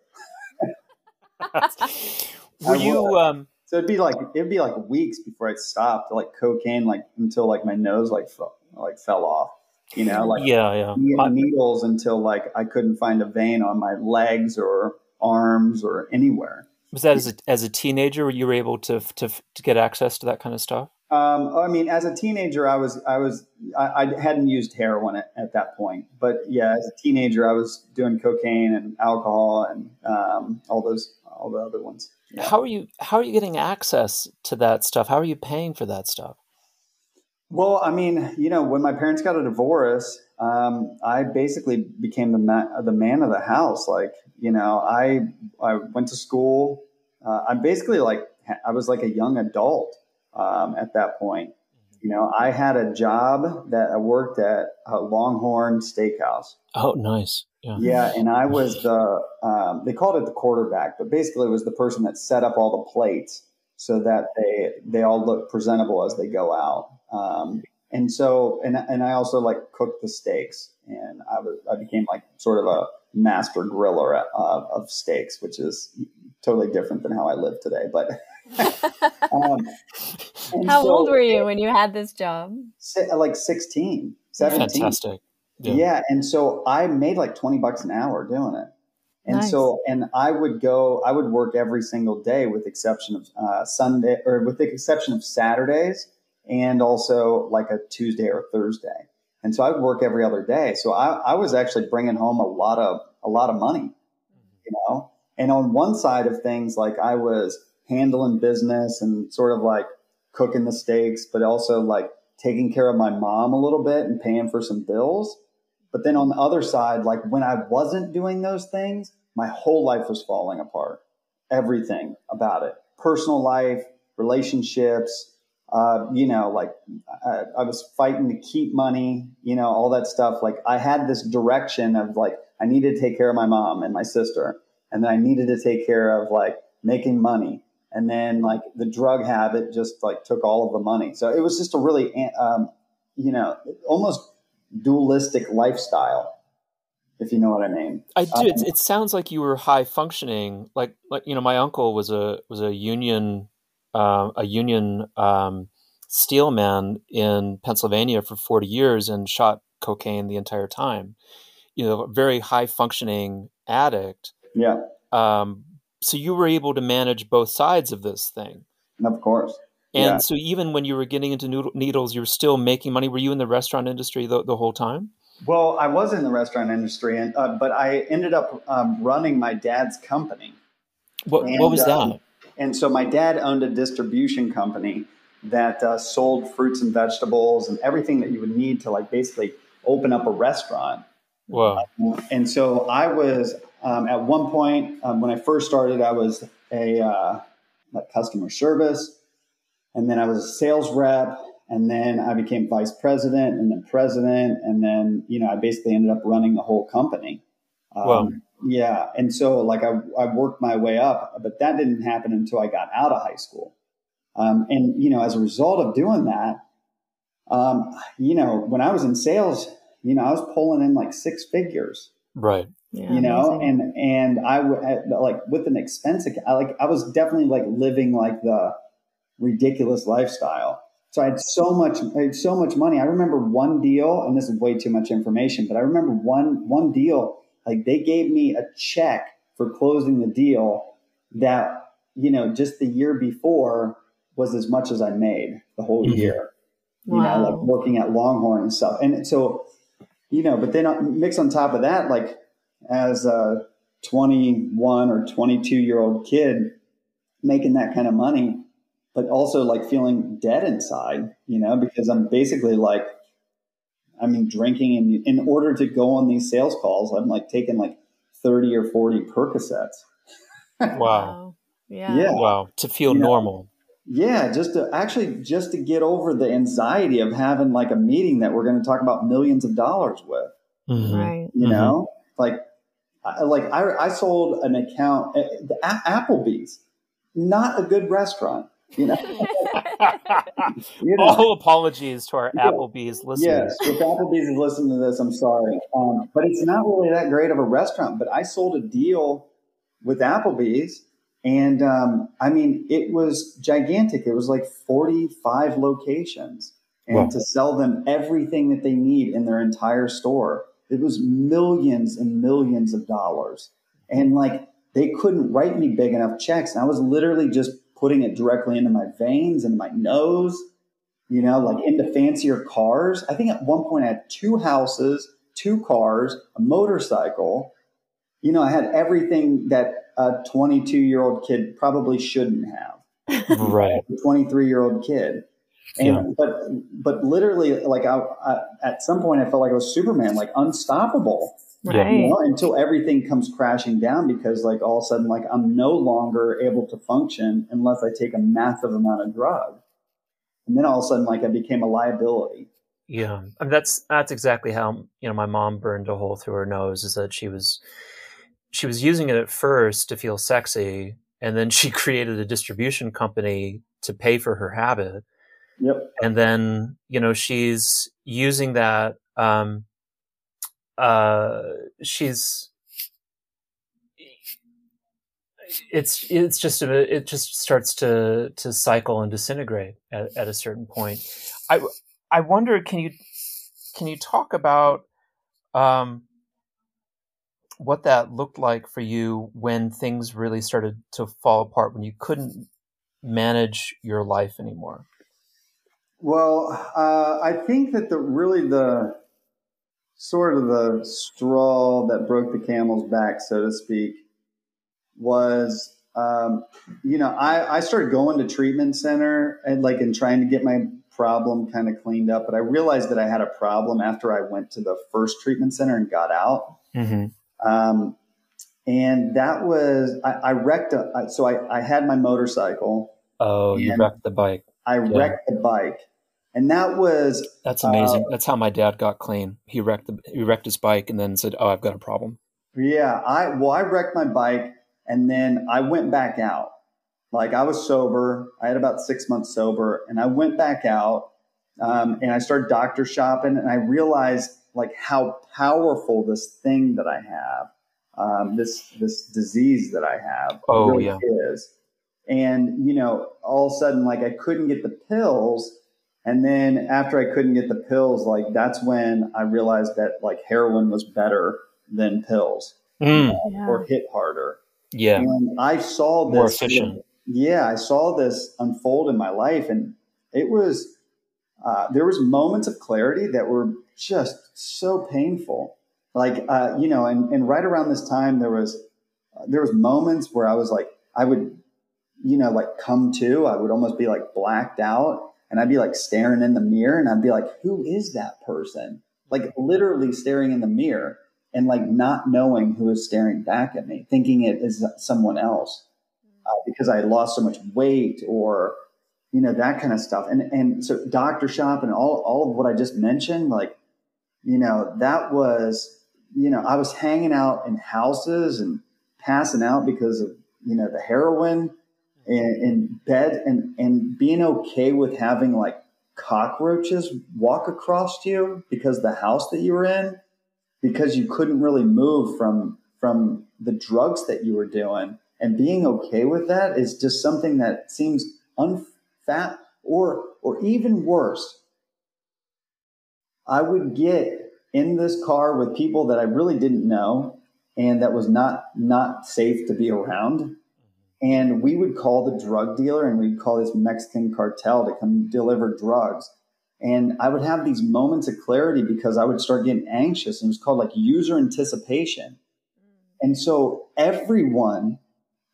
*laughs* Were you um so it'd be like it'd be like weeks before i stopped like cocaine like until like my nose like fell, like fell off you know, like yeah, yeah, needles until like I couldn't find a vein on my legs or arms or anywhere. Was that as a as a teenager you were able to to to get access to that kind of stuff? Um, I mean, as a teenager, I was I was I, I hadn't used heroin at, at, that point, but yeah, as a teenager, I was doing cocaine and alcohol and um, all those all the other ones. Yeah. How are you How are you getting access to that stuff? How are you paying for that stuff? Well, I mean, you know, when my parents got a divorce, um, I basically became the man, the man of the house. Like, you know, I I went to school. Uh, I'm basically like I was like a young adult um, at that point. You know, I had a job that I worked at a Longhorn Steakhouse. Oh, nice. Yeah. yeah, and I was the um, they called it the quarterback, but basically it was the person that set up all the plates so that they they all look presentable as they go out. Um, and so and and I also like cook the steaks, and I was I became like sort of a master griller uh, of steaks, which is totally different than how I live today. But *laughs* um, how so, old were you when you had this job? Like 16, 17. Fantastic. Yeah. yeah. And so I made like 20 bucks an hour doing it. And nice. so, and I would go, I would work every single day with exception of uh, Sunday or with the exception of Saturdays and also like a Tuesday or Thursday. And so I would work every other day. So I, I was actually bringing home a lot of, a lot of money, you know? And on one side of things, like I was handling business and sort of like cooking the steaks, but also like taking care of my mom a little bit and paying for some bills. But then on the other side, like when I wasn't doing those things, my whole life was falling apart. Everything about it personal life, relationships, uh, you know, like I, I, was fighting to keep money, you know, all that stuff. Like I had this direction of like, I needed to take care of my mom and my sister. And then I needed to take care of like making money. And then like the drug habit just like took all of the money. So it was just a really, um, you know, almost dualistic lifestyle if you know what I mean. I do. Um, it, sounds like you were high functioning. Like, like you know, my uncle was a was a union uh, a union um, steelman in Pennsylvania for forty years and shot cocaine the entire time. You know, a very high functioning addict. Yeah. Um, so you were able to manage both sides of this thing. Of course. And yeah. so even when you were getting into needles, you were still making money. Were you in the restaurant industry the, the whole time? Well, I was in the restaurant industry, and, uh, but I ended up um, running my dad's company. What, and, what was that? Um, and so my dad owned a distribution company that uh, sold fruits and vegetables and everything that you would need to like basically open up a restaurant. Wow. Um, and so I was um, at one point um, when I first started, I was a uh, customer service, and then I was a sales rep, and then I became vice president and then president. And then, you know, I basically ended up running the whole company. Um, wow. Yeah. And so, like, I, I worked my way up, but that didn't happen until I got out of high school. Um, and, you know, as a result of doing that, um, you know, when I was in sales, you know, I was pulling in like six figures. Right. Yeah, you know, amazing. and and I would like with an expense, account, I like I was definitely like living like the ridiculous lifestyle. So I had so much, I had so much money. I remember one deal, and this is way too much information, but I remember one one deal. Like they gave me a check for closing the deal that you know just the year before was as much as I made the whole mm-hmm. year. You wow. know, like working at Longhorn and stuff. And so, you know, but then mix on top of that, like as a 21 or 22 year old kid making that kind of money, but also like feeling dead inside, you know, because I'm basically like, I mean, drinking and in order to go on these sales calls, I'm like taking like 30 or 40 Percocets. wow. Yeah. yeah. Wow. To feel you normal. Know, yeah. Just to actually, just to get over the anxiety of having like a meeting that we're going to talk about millions of dollars with. Mm-hmm. Right. You mm-hmm. know, like, like I, I sold an account, uh, Applebee's, not a good restaurant. You know? *laughs* *laughs* you know? All apologies to our yeah. Applebee's listeners. Yes, if Applebee's is listening to this, I'm sorry. Um, but it's not really that great of a restaurant. But I sold a deal with Applebee's. And um, I mean, it was gigantic. It was like 45 locations. And wow. to sell them everything that they need in their entire store, it was millions and millions of dollars. And like, they couldn't write me big enough checks. And I was literally just putting it directly into my veins, into my nose, you know, like into fancier cars. I think at one point I had two houses, two cars, a motorcycle. You know, I had everything that a 22 year old kid probably shouldn't have. *laughs* Right. 23 year old kid. And, yeah. but, but literally like I, I, at some point I felt like I was Superman, like unstoppable. Right. You know, until everything comes crashing down because like all of a sudden like I'm no longer able to function unless I take a massive amount of drug. And then all of a sudden like I became a liability. Yeah. I mean, that's that's exactly how you know my mom burned a hole through her nose is that she was she was using it at first to feel sexy and then she *laughs* created a distribution company to pay for her habit. Yep. And then you know she's using that. Um, uh, she's it's it's just a, it just starts to to cycle and disintegrate at, at a certain point. I I wonder can you can you talk about um, what that looked like for you when things really started to fall apart when you couldn't manage your life anymore? Well, uh, I think that the really the sort of the straw that broke the camel's back, so to speak, was um, you know I, I started going to treatment center and like and trying to get my problem kind of cleaned up but i realized that i had a problem after i went to the first treatment center and got out. Mm-hmm. um, and that was i, I wrecked a, so I, I had my motorcycle. Oh you wrecked the bike i yeah. wrecked the bike and that was that's amazing uh, that's how my dad got clean he wrecked the, he wrecked his bike and then said oh i've got a problem yeah i well i wrecked my bike and then I went back out. Like I was sober. I had about six months sober and I went back out um, and I started doctor shopping and I realized like how powerful this thing that I have, um, this, this disease that I have oh, really yeah. is. And, you know, all of a sudden, like I couldn't get the pills. And then after I couldn't get the pills, like that's when I realized that like heroin was better than pills mm. yeah. or hit harder. Yeah. And I saw this. More efficient. Yeah, I saw this unfold in my life, and it was uh, there was moments of clarity that were just so painful. Like uh, you know, and, and right around this time, there was uh, there was moments where I was like, I would, you know, like come to. I would almost be like blacked out, and I'd be like staring in the mirror, and I'd be like, who is that person? Like literally staring in the mirror and like not knowing who is staring back at me, thinking it is someone else uh, because I had lost so much weight or you know that kind of stuff. And and so doctor shop and all all of what I just mentioned, like you know that was you know I was hanging out in houses and passing out because of you know the heroin in, in bed and and being okay with having like cockroaches walk across you because the house that you were in because you couldn't really move from from the drugs that you were doing. And being okay with that is just something that seems unfat or or even worse. I would get in this car with people that i really didn't know and that was not not safe to be around and we would call the drug dealer and we'd call this mexican cartel to come deliver drugs and I would have these moments of clarity because I would start getting anxious. And it was called like user anticipation. And so everyone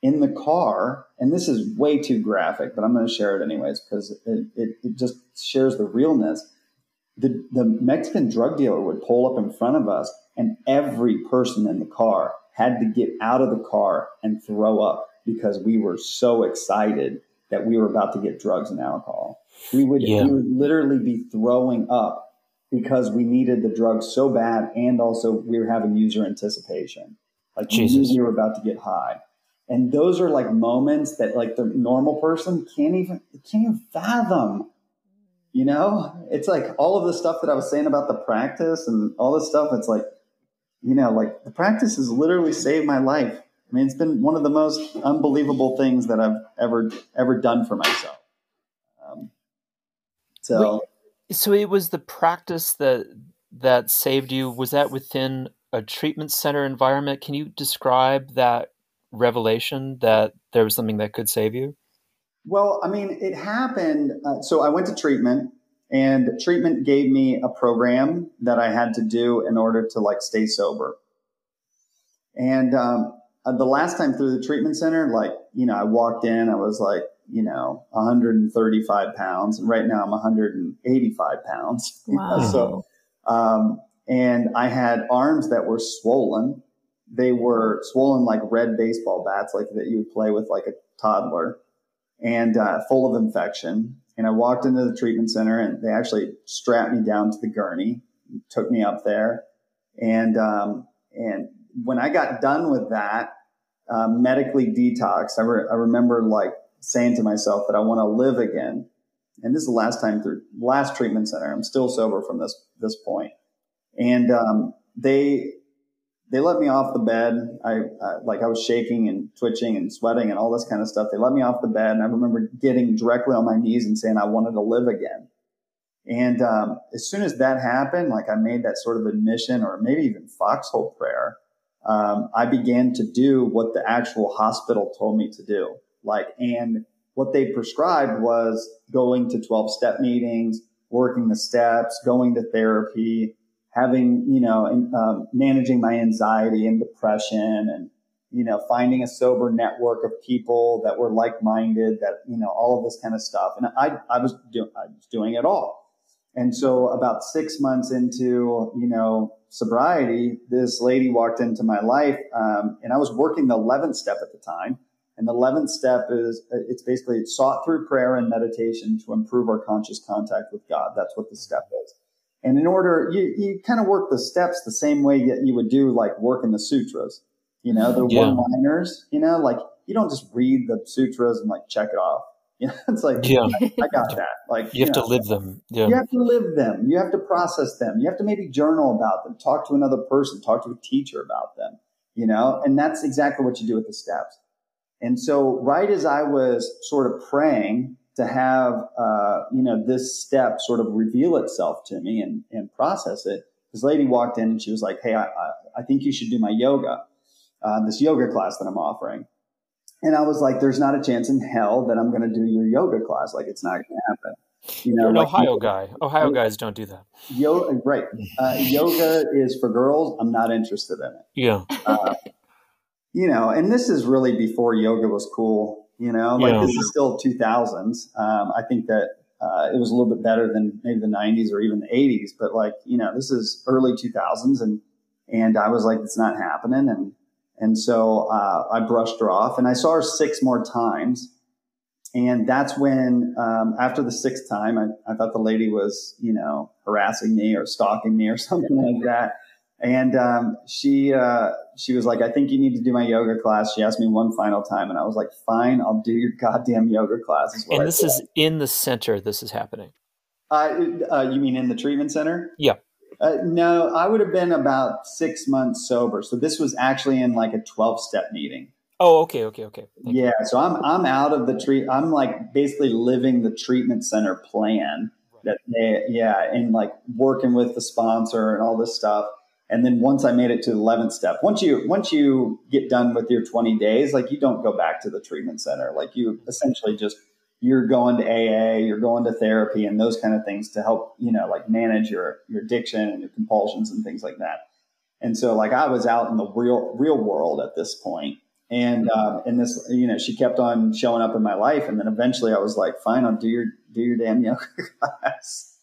in the car, and this is way too graphic, but I'm going to share it anyways because it, it, it, just shares the realness. The, the Mexican drug dealer would pull up in front of us, and every person in the car had to get out of the car and throw up because we were so excited that we were about to get drugs and alcohol. We would, yeah. we would literally be throwing up because we needed the drugs so bad, and also we were having user anticipation. Like Jesus. we were about to get high, and those are like moments that like the normal person can't even can't even fathom. You know, it's like all of the stuff that I was saying about the practice and all this stuff. It's like, you know, like the practice has literally saved my life. I mean, it's been one of the most unbelievable things that I've ever ever done for myself. So, Wait, so it was the practice that that saved you. Was that within a treatment center environment? Can you describe that revelation that there was something that could save you? Well, I mean, it happened. Uh, so I went to treatment, and treatment gave me a program that I had to do in order to like stay sober. And um, uh, the last time through the treatment center, like you know, I walked in, I was like, you know, 135 pounds. And right now I'm 185 pounds. *laughs* Wow. so, um, and I had arms that were swollen. They were swollen like red baseball bats, like that you would play with like a toddler and uh, full of infection. And I walked into the treatment center and they actually strapped me down to the gurney, took me up there. And, um, and when I got done with that, uh, medically detoxed. I, re- I remember like saying to myself that I want to live again. And this is the last time through last treatment center. I'm still sober from this, this point. And, um, they, they let me off the bed. I, like I was shaking and twitching and sweating and all this kind of stuff. They let me off the bed and I remember getting directly on my knees and saying I wanted to live again. And, um, as soon as that happened, like I made that sort of admission or maybe even foxhole prayer, um, I began to do what the actual hospital told me to do. Like, and what they prescribed was going to 12 step meetings, working the steps, going to therapy, having, you know, um, managing my anxiety and depression and, you know, finding a sober network of people that were like-minded that, you know, all of this kind of stuff. And I, I was doing, I was doing it all. And so about six months into, you know, sobriety, this lady walked into my life, um, and I was working the 11th step at the time. And the 11th step is, it's basically it's sought through prayer and meditation to improve our conscious contact with God. That's what the step is. And in order, you, you kind of work the steps the same way that you would do like work in the sutras, you know, the yeah. one liners, you know, like you don't just read the sutras and like check it off. You *laughs* know, it's like, yeah, I, got *laughs* that. Like, you, you have know, to live them. Yeah. You have to live them. You have to process them. You have to maybe journal about them, talk to another person, talk to a teacher about them, you know, and that's exactly what you do with the steps. And so right as I was sort of praying to have, uh, you know, this step sort of reveal itself to me and, and process it, this lady walked in and she was like, Hey, I, I, I think you should do my yoga, uh, this yoga class that I'm offering. And I was like, there's not a chance in hell that I'm going to do your yoga class. Like, it's not going to happen. You know, You're an like, Ohio guy. Ohio guys don't do that. Yo, right. Uh, yoga is for girls. I'm not interested in it. Yeah. Uh, you know, and this is really before yoga was cool. You know, like yeah. this is still 2000s. Um, I think that uh, it was a little bit better than maybe the 90s or even the 80s, but like, you know, this is early 2000s, and and I was like, it's not happening, and and so uh, I brushed her off, and I saw her six more times. And that's when, um, after the sixth time, I, I, thought the lady was, you know, harassing me or stalking me or *laughs* something like that. And um, she uh, she was like, "I think you need to do my yoga class." She asked me one final time, and I was like, "Fine, I'll do your goddamn yoga class." and this is in the center. This is happening. Uh, uh, you mean in the treatment center? Yeah. Uh, no, I would have been about six months sober. So this was actually in like a 12 step meeting. Oh, okay, okay, okay. Thank yeah. You. So I'm, I'm out of the treat. I'm like basically living the treatment center plan that they, yeah. And like working with the sponsor and all this stuff. And then once I made it to the 11th step, once you, once you get done with your 20 days, like you don't go back to the treatment center. Like you essentially just you're going to AA, you're going to therapy and those kind of things to help, you know, like manage your, your addiction and your compulsions and things like that. And so like I was out in the real, real world at this point. And, um, and this, you know, she kept on showing up in my life. And then eventually I was like, fine, I'll do your, do your damn yoga *laughs* class.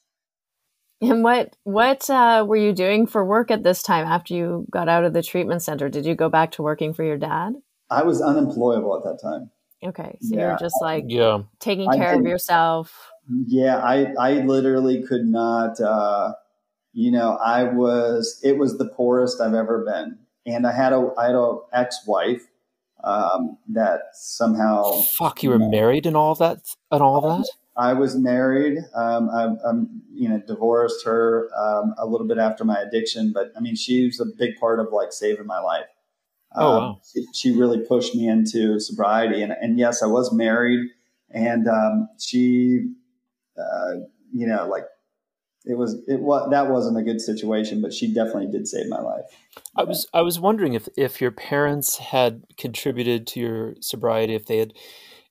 And what, what, uh, were you doing for work at this time after you got out of the treatment center? Did you go back to working for your dad? I was unemployable at that time. Okay. So yeah. you're just like yeah. taking care of yourself. Yeah, I I literally could not uh you know, I was it was the poorest I've ever been. And I had a I had a ex-wife um that somehow Fuck, you were know, married and all that and all that? I was married. Um, I, am you know, divorced her um, a little bit after my addiction, but I mean, she was a big part of like saving my life. Oh, um, wow. she, she, really pushed me into sobriety. And, and yes, I was married and, um, she, uh, you know, like it was, it was, that wasn't a good situation, but she definitely did save my life. I was, I was wondering if, if your parents had contributed to your sobriety, if they had,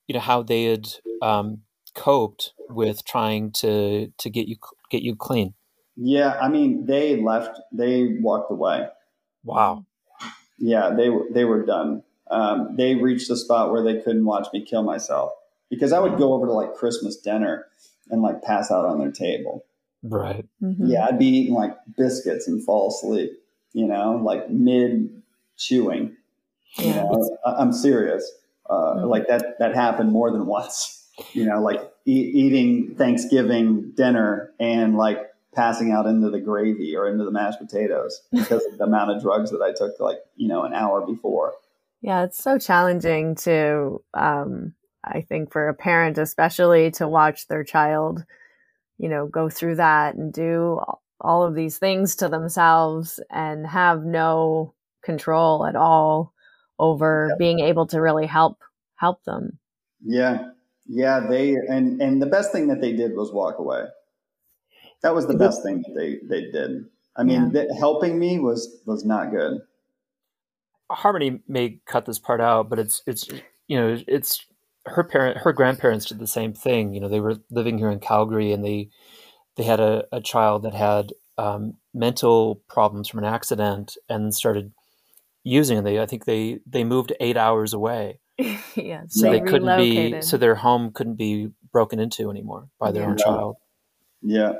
you know, how they had, um, coped with trying to, to get you, get you clean. Yeah. I mean, they left, they walked away. Wow yeah, they were they were done. Um, they reached the spot where they couldn't watch me kill myself because I would go over to like Christmas dinner and like pass out on their table. Right. Mm-hmm. Yeah, I'd be eating like biscuits and fall asleep. You know, like mid chewing. Yeah. You know, I'm serious. Uh, mm-hmm. Like that that happened more than once. You know, like e- eating Thanksgiving dinner and like passing out into the gravy or into the mashed potatoes because of the amount of drugs that I took like, you know, an hour before. Yeah, it's so challenging to, um, I think, for a parent, especially to watch their child, you know, go through that and do all of these things to themselves and have no control at all over being able to really help help them. Yeah. Yeah, they and and the best thing that they did was walk away. That was the best thing that they they did. I mean, yeah. that helping me was was not good. Harmony may cut this part out, but it's it's you know it's her parent her grandparents did the same thing. You know, they were living here in Calgary, and they they had a, a child that had um, mental problems from an accident and started using it. They I think they they moved eight hours away. *laughs* yeah, so they, they couldn't be so their home couldn't be broken into anymore by their yeah. own child. Yeah.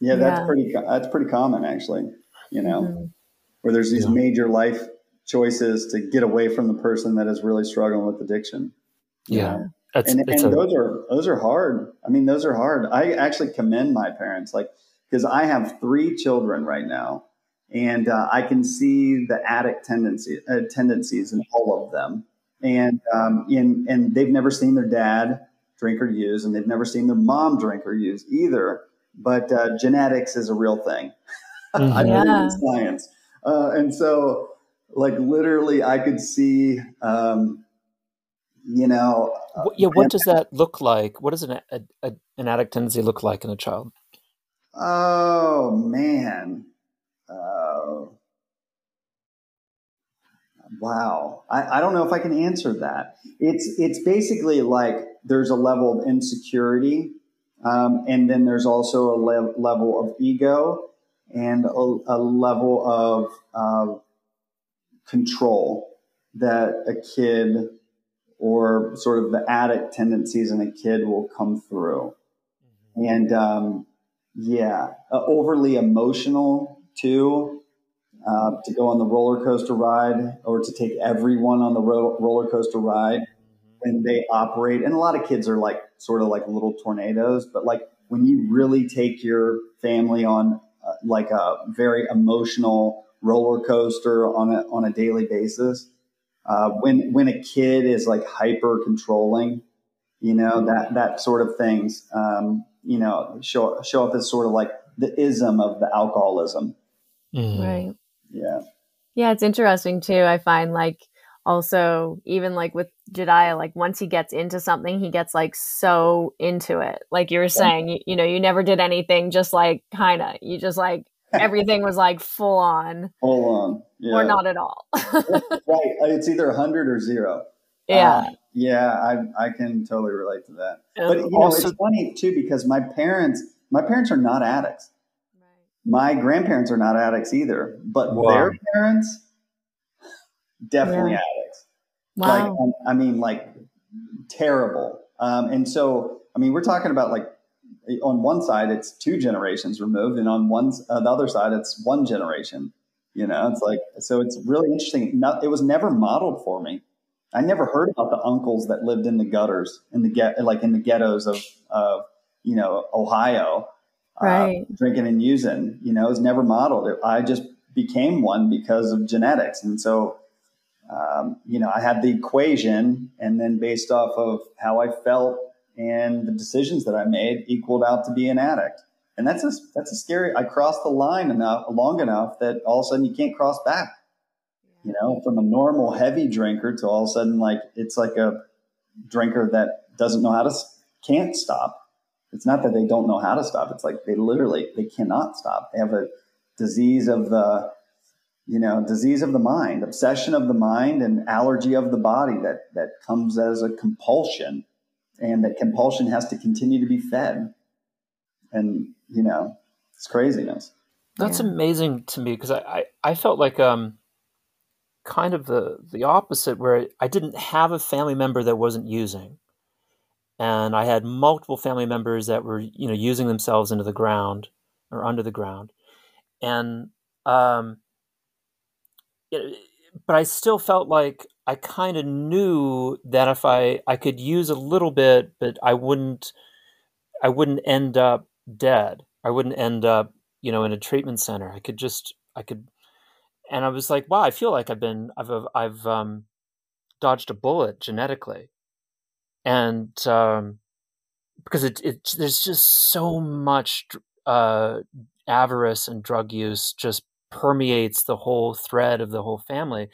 Yeah, that's yeah. pretty that's pretty common actually, you know. Mm-hmm. Where there's these yeah. major life choices to get away from the person that is really struggling with addiction. Yeah. and, and a, those are those are hard. I mean, those are hard. I actually commend my parents like because I have three children right now and uh, I can see the addict tendency uh, tendencies in all of them. And um, in, and they've never seen their dad drink or use, and they've never seen their mom drink or use either. But uh, genetics is a real thing. *laughs* Mm-hmm. I believe in science, uh, and so like literally, I could see. Um, you know, yeah. What does that look like? What does an a, a, an addict tendency look like in a child? Oh man, uh, wow. I, I don't know if I can answer that. It's it's basically like there's a level of insecurity, um, and then there's also a le- level of ego and a, a level of uh, control that a kid or sort of the addict tendencies in a kid will come through. Mm-hmm. And um, yeah, uh, overly emotional too. Uh, to go on the roller coaster ride or to take everyone on the ro- roller coaster ride when they operate. And a lot of kids are like sort of like little tornadoes, but like when you really take your family on uh, like a very emotional roller coaster on a, on a daily basis, uh, when when a kid is like hyper controlling, you know that that sort of things. Um, you know, show show up as sort of like the ism of the alcoholism. Mm. Right. Yeah. Yeah, it's interesting too. I find like also even like with Jediah, like once he gets into something, he gets like so into it. Like you were saying, you, you know, you never did anything just like kind of, you just like *laughs* everything was like full on. Full on. Yeah. Or not at all. *laughs* right. It's either 100 or zero. Yeah. Um, yeah, I I can totally relate to that. And but you know, also, it's funny too because my parents my parents are not addicts. Right. My grandparents are not addicts either, but wow. their parents definitely yeah. addicts. Wow. Like I mean like terrible. Um, and so I mean we're talking about like on one side it's two generations removed and on one uh, the other side it's one generation. You know, it's like so it's really interesting. it was never modeled for me. I never heard about the uncles that lived in the gutters in the get like in the ghettos of of you know Ohio, uh, right? Uh, drinking and using. You know, it was never modeled. I just became one because of genetics, and so um, you know I had the equation, and then based off of how I felt and the decisions that I made, equaled out to be an addict. And that's a that's a scary. I crossed the line enough long enough that all of a sudden you can't cross back you know, from a normal heavy drinker to all of a sudden like it's like a drinker that doesn't know how to can't stop. It's not that they don't know how to stop. It's like they literally they cannot stop. They have a disease of the you know disease of the mind, obsession of the mind, and allergy of the body that that comes as a compulsion, and that compulsion has to continue to be fed. And you know, it's craziness. That's yeah. amazing to me because I, I I felt like um kind of the the opposite where I didn't have a family member that wasn't using. And I had multiple family members that were, you know, using themselves into the ground or under the ground. And um it, but I still felt like I kind of knew that if I I could use a little bit, but I wouldn't I wouldn't end up dead. I wouldn't end up, you know, in a treatment center. I could just I could and I was like, wow, I feel like I've been I've I've um, dodged a bullet genetically, and um, because it, it there's just so much uh, avarice and drug use just permeates the whole thread of the whole family.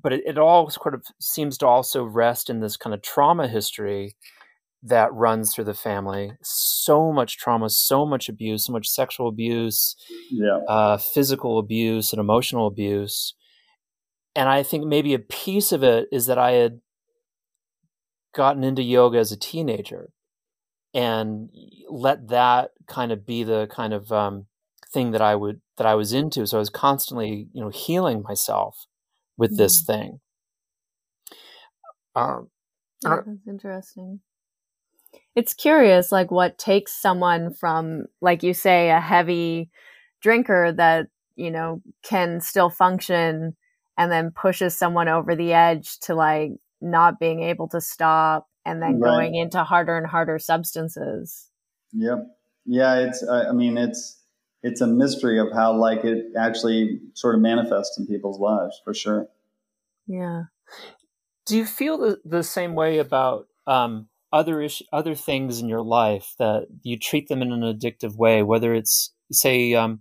But it, it all sort of seems to also rest in this kind of trauma history that runs through the family. So much trauma, so much abuse, so much sexual abuse, yeah. uh, physical abuse, and emotional abuse. And I think maybe a piece of it is that I had gotten into yoga as a teenager and let that kind of be the kind of um, thing that I would that I was into. So I was constantly, you know, healing myself with mm-hmm. this thing. Um, yeah, that's interesting it's curious like what takes someone from like you say a heavy drinker that you know can still function and then pushes someone over the edge to like not being able to stop and then right. going into harder and harder substances yep yeah it's i mean it's it's a mystery of how like it actually sort of manifests in people's lives for sure yeah do you feel the, the same way about um other ish, other things in your life that you treat them in an addictive way, whether it's say um,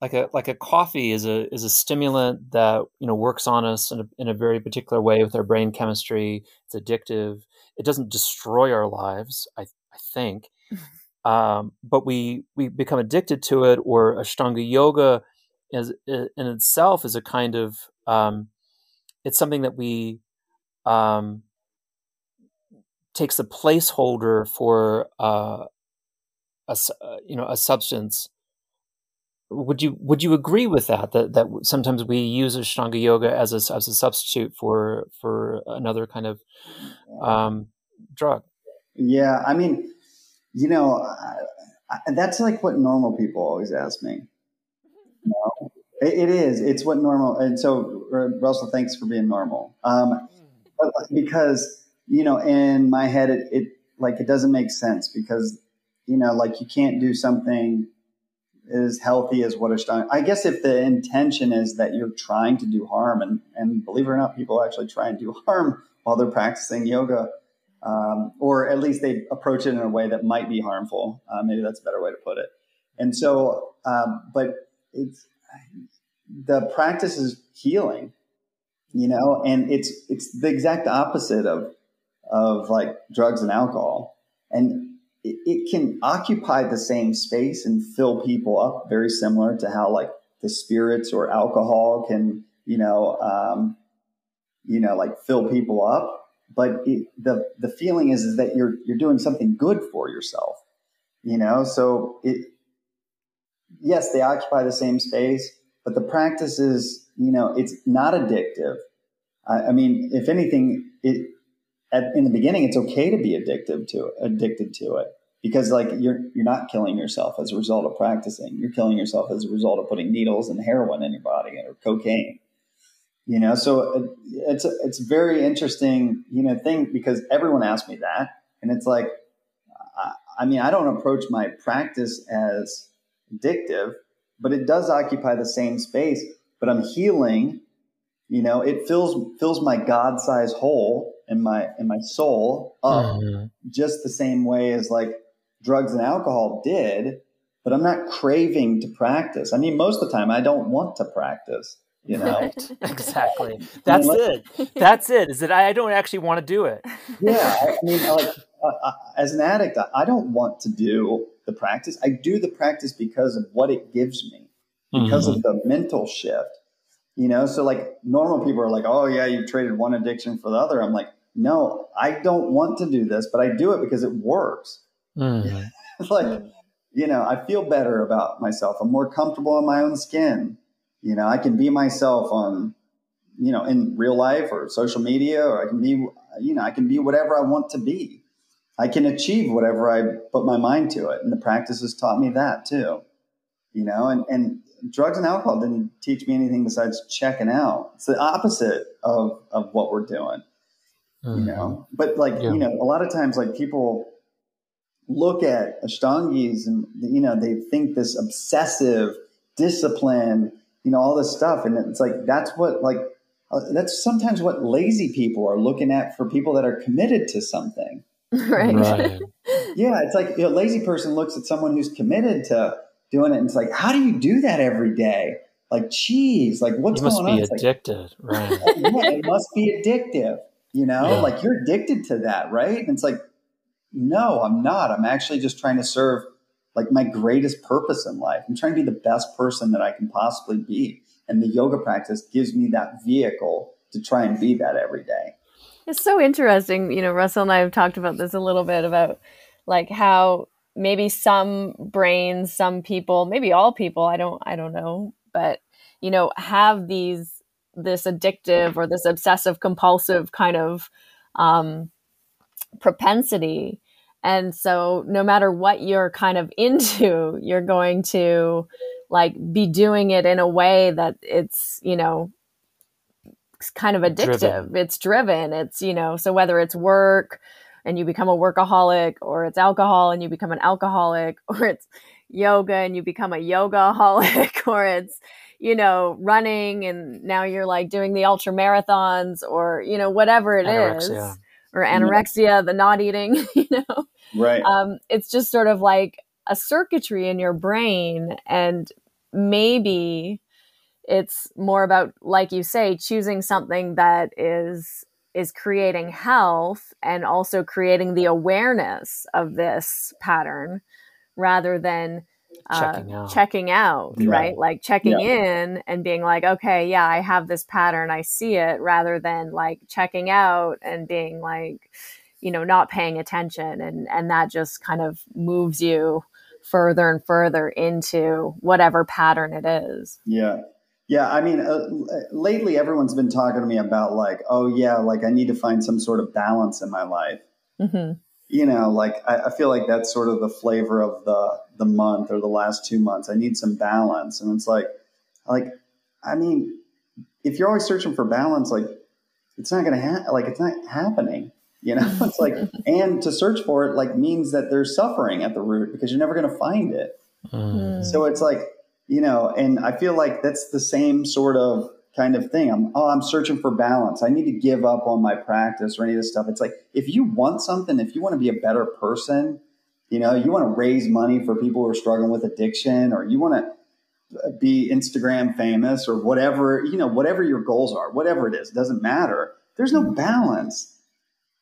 like a like a coffee is a is a stimulant that you know works on us in a, in a very particular way with our brain chemistry. It's addictive. It doesn't destroy our lives, I I think, *laughs* um, but we we become addicted to it. Or Ashtanga yoga, is in itself is a kind of um, it's something that we um, takes a placeholder for uh, a uh, you know a substance. Would you would you agree with that? That that sometimes we use Ashtanga yoga as a as a substitute for for another kind of um, drug. Yeah, I mean, you know, I, I, that's like what normal people always ask me. No, it, it is. It's what normal. And so, Russell, thanks for being normal. Um, because you know, in my head, it, it like it doesn't make sense because you know, like you can't do something as healthy as what Ashtanga. I guess if the intention is that you're trying to do harm, and and believe it or not, people actually try and do harm while they're practicing yoga, um, or at least they approach it in a way that might be harmful. Uh, maybe that's a better way to put it. And so, um, but it's the practice is healing, you know, and it's it's the exact opposite of of like drugs and alcohol. And it, it can occupy the same space and fill people up very similar to how like the spirits or alcohol can, you know, um, you know, like fill people up. But it, the the feeling is is that you're you're doing something good for yourself, you know. So it, yes, they occupy the same space, but the practice is, you know, it's not addictive. I, I mean, if anything, it at, in the beginning, it's okay to be addicted to addicted to it because like you're you're not killing yourself as a result of practicing. You're killing yourself as a result of putting needles and heroin in your body or cocaine. You know, so it, it's it's very interesting, you know, thing because everyone asks me that, and it's like, I, I mean, I don't approach my practice as addictive, but it does occupy the same space. But I'm healing. You know, it fills fills my god size hole in my in my soul up mm-hmm. just the same way as like drugs and alcohol did but i'm not craving to practice i mean most of the time i don't want to practice you know *laughs* exactly *laughs* that's it that's it is that i don't actually want to do it yeah i mean like uh, uh, as an addict I, don't want to do the practice i do the practice because of what it gives me because mm-hmm. of the mental shift you know so like normal people are like oh yeah you traded one addiction for the other i'm like no, I don't want to do this, but I do it because it works. Mm. *laughs* like, you know, I feel better about myself. I'm more comfortable in my own skin. You know, I can be myself on, you know, in real life or social media, or I can be, you know, I can be whatever I want to be. I can achieve whatever I put my mind to it. And the practice has taught me that too. You know, and, and drugs and alcohol didn't teach me anything besides checking out. It's the opposite of, of what we're doing mm-hmm. you know. But like yeah. you know, a lot of times like people look at Ashtangis and you know they think this obsessive discipline you know, all this stuff. And it's like, that's what, like, uh, that's sometimes what lazy people are looking at for people that are committed to something. *laughs* Right. right. *laughs* yeah. It's like a lazy person looks at someone who's committed to doing it and it's like, how do you do that every day? Like, geez, like what's you must going be on? addicted, like, *laughs* right? yeah, it must be addictive. You know, yeah. like you're addicted to that, right? And it's like, no, I'm not. I'm actually just trying to serve like my greatest purpose in life. I'm trying to be the best person that I can possibly be. And the yoga practice gives me that vehicle to try and be that every day. It's so interesting. You know, Russell and I have talked about this a little bit about like how maybe some brains, some people, maybe all people, I don't I don't know, but you know, have these this addictive or this obsessive compulsive kind of um propensity and so no matter what you're kind of *laughs* into, you're going to like be doing it in a way that it's, you know, it's kind of addictive. Driven. It's driven. It's, you know, so whether it's work and you become a workaholic or it's alcohol and you become an alcoholic *laughs* or it's yoga and you become a yogaaholic *laughs* or it's you know running and now you're like doing the ultra marathons or you know whatever it Anorexia. is or anorexia, the not eating, *laughs* you know. Right. Um, it's just sort of like a circuitry in your brain and maybe it's more about like you say choosing something that is is creating health and also creating the awareness of this pattern rather than uh, checking out, checking out right. right. Like checking yeah. in and being like, okay, yeah, I have this pattern, I see it, rather than like checking out and being like, you know, not paying attention, and and that just kind of moves you further and further into whatever pattern it is. Yeah. Yeah, I mean, uh, lately everyone's been talking to me about like, oh yeah, like I need to find some sort of balance in my life. Mm-hmm you know, like I, I, feel like that's sort of the flavor of the the month or the last two months. I need some balance, and it's like, like, I mean, if you're always searching for balance, like it's not gonna happen. Like it's not happening. You know, *laughs* it's like, and to search for it like means that there's suffering at the root because you're never gonna find it. Mm. So it's like, you know, and I feel like that's the same sort of kind of thing. I'm oh, I'm searching for balance. I need to give up on my practice or any of this stuff. It's like if you want something, if you want to be a better person, you know, you want to raise money for people who are struggling with addiction, or you want to uh, be Instagram famous or whatever, you know, whatever your goals are, whatever it is, it doesn't matter. There's no balance.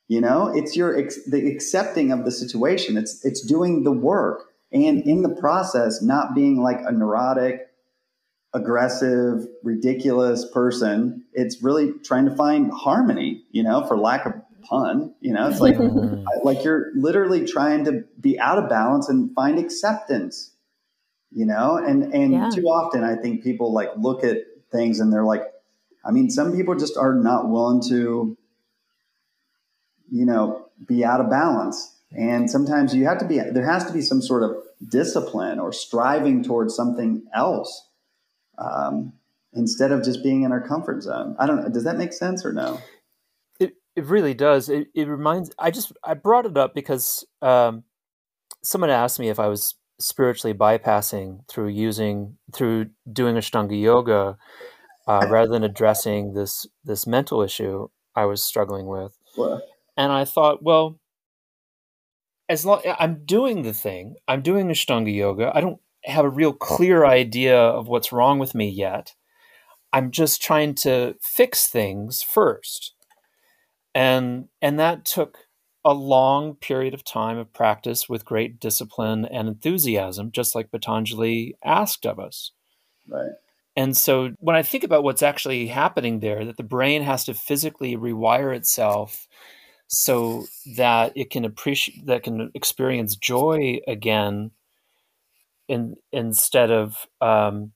You know, it's your the accepting of the situation. It's it's doing the work and in the process not being like a neurotic aggressive, ridiculous person. It's really trying to find harmony, you know, for lack of pun. You know, it's like mm-hmm. *laughs* like you're literally trying to be out of balance and find acceptance. You know, and and yeah. too often I think people like look at things and they're like, I mean, some people just are not willing to, you know, be out of balance. And sometimes you have to be, there has to be some sort of discipline or striving towards something else um, instead of just being in our comfort zone. I don't know. Does that make sense or no? It it really does. It, it reminds. I just I brought it up because um, someone asked me if I was spiritually bypassing through using through doing Ashtanga yoga uh, *laughs* rather than addressing this this mental issue I was struggling with. What? And I thought, well, as long I'm doing the thing, I'm doing Ashtanga yoga. I don't have a real clear idea of what's wrong with me yet. I'm just trying to fix things first. And and that took a long period of time of practice with great discipline and enthusiasm, just like Patanjali asked of us. Right. And so when I think about what's actually happening there, that the brain has to physically rewire itself so that it can appreciate that can experience joy again in, instead of um,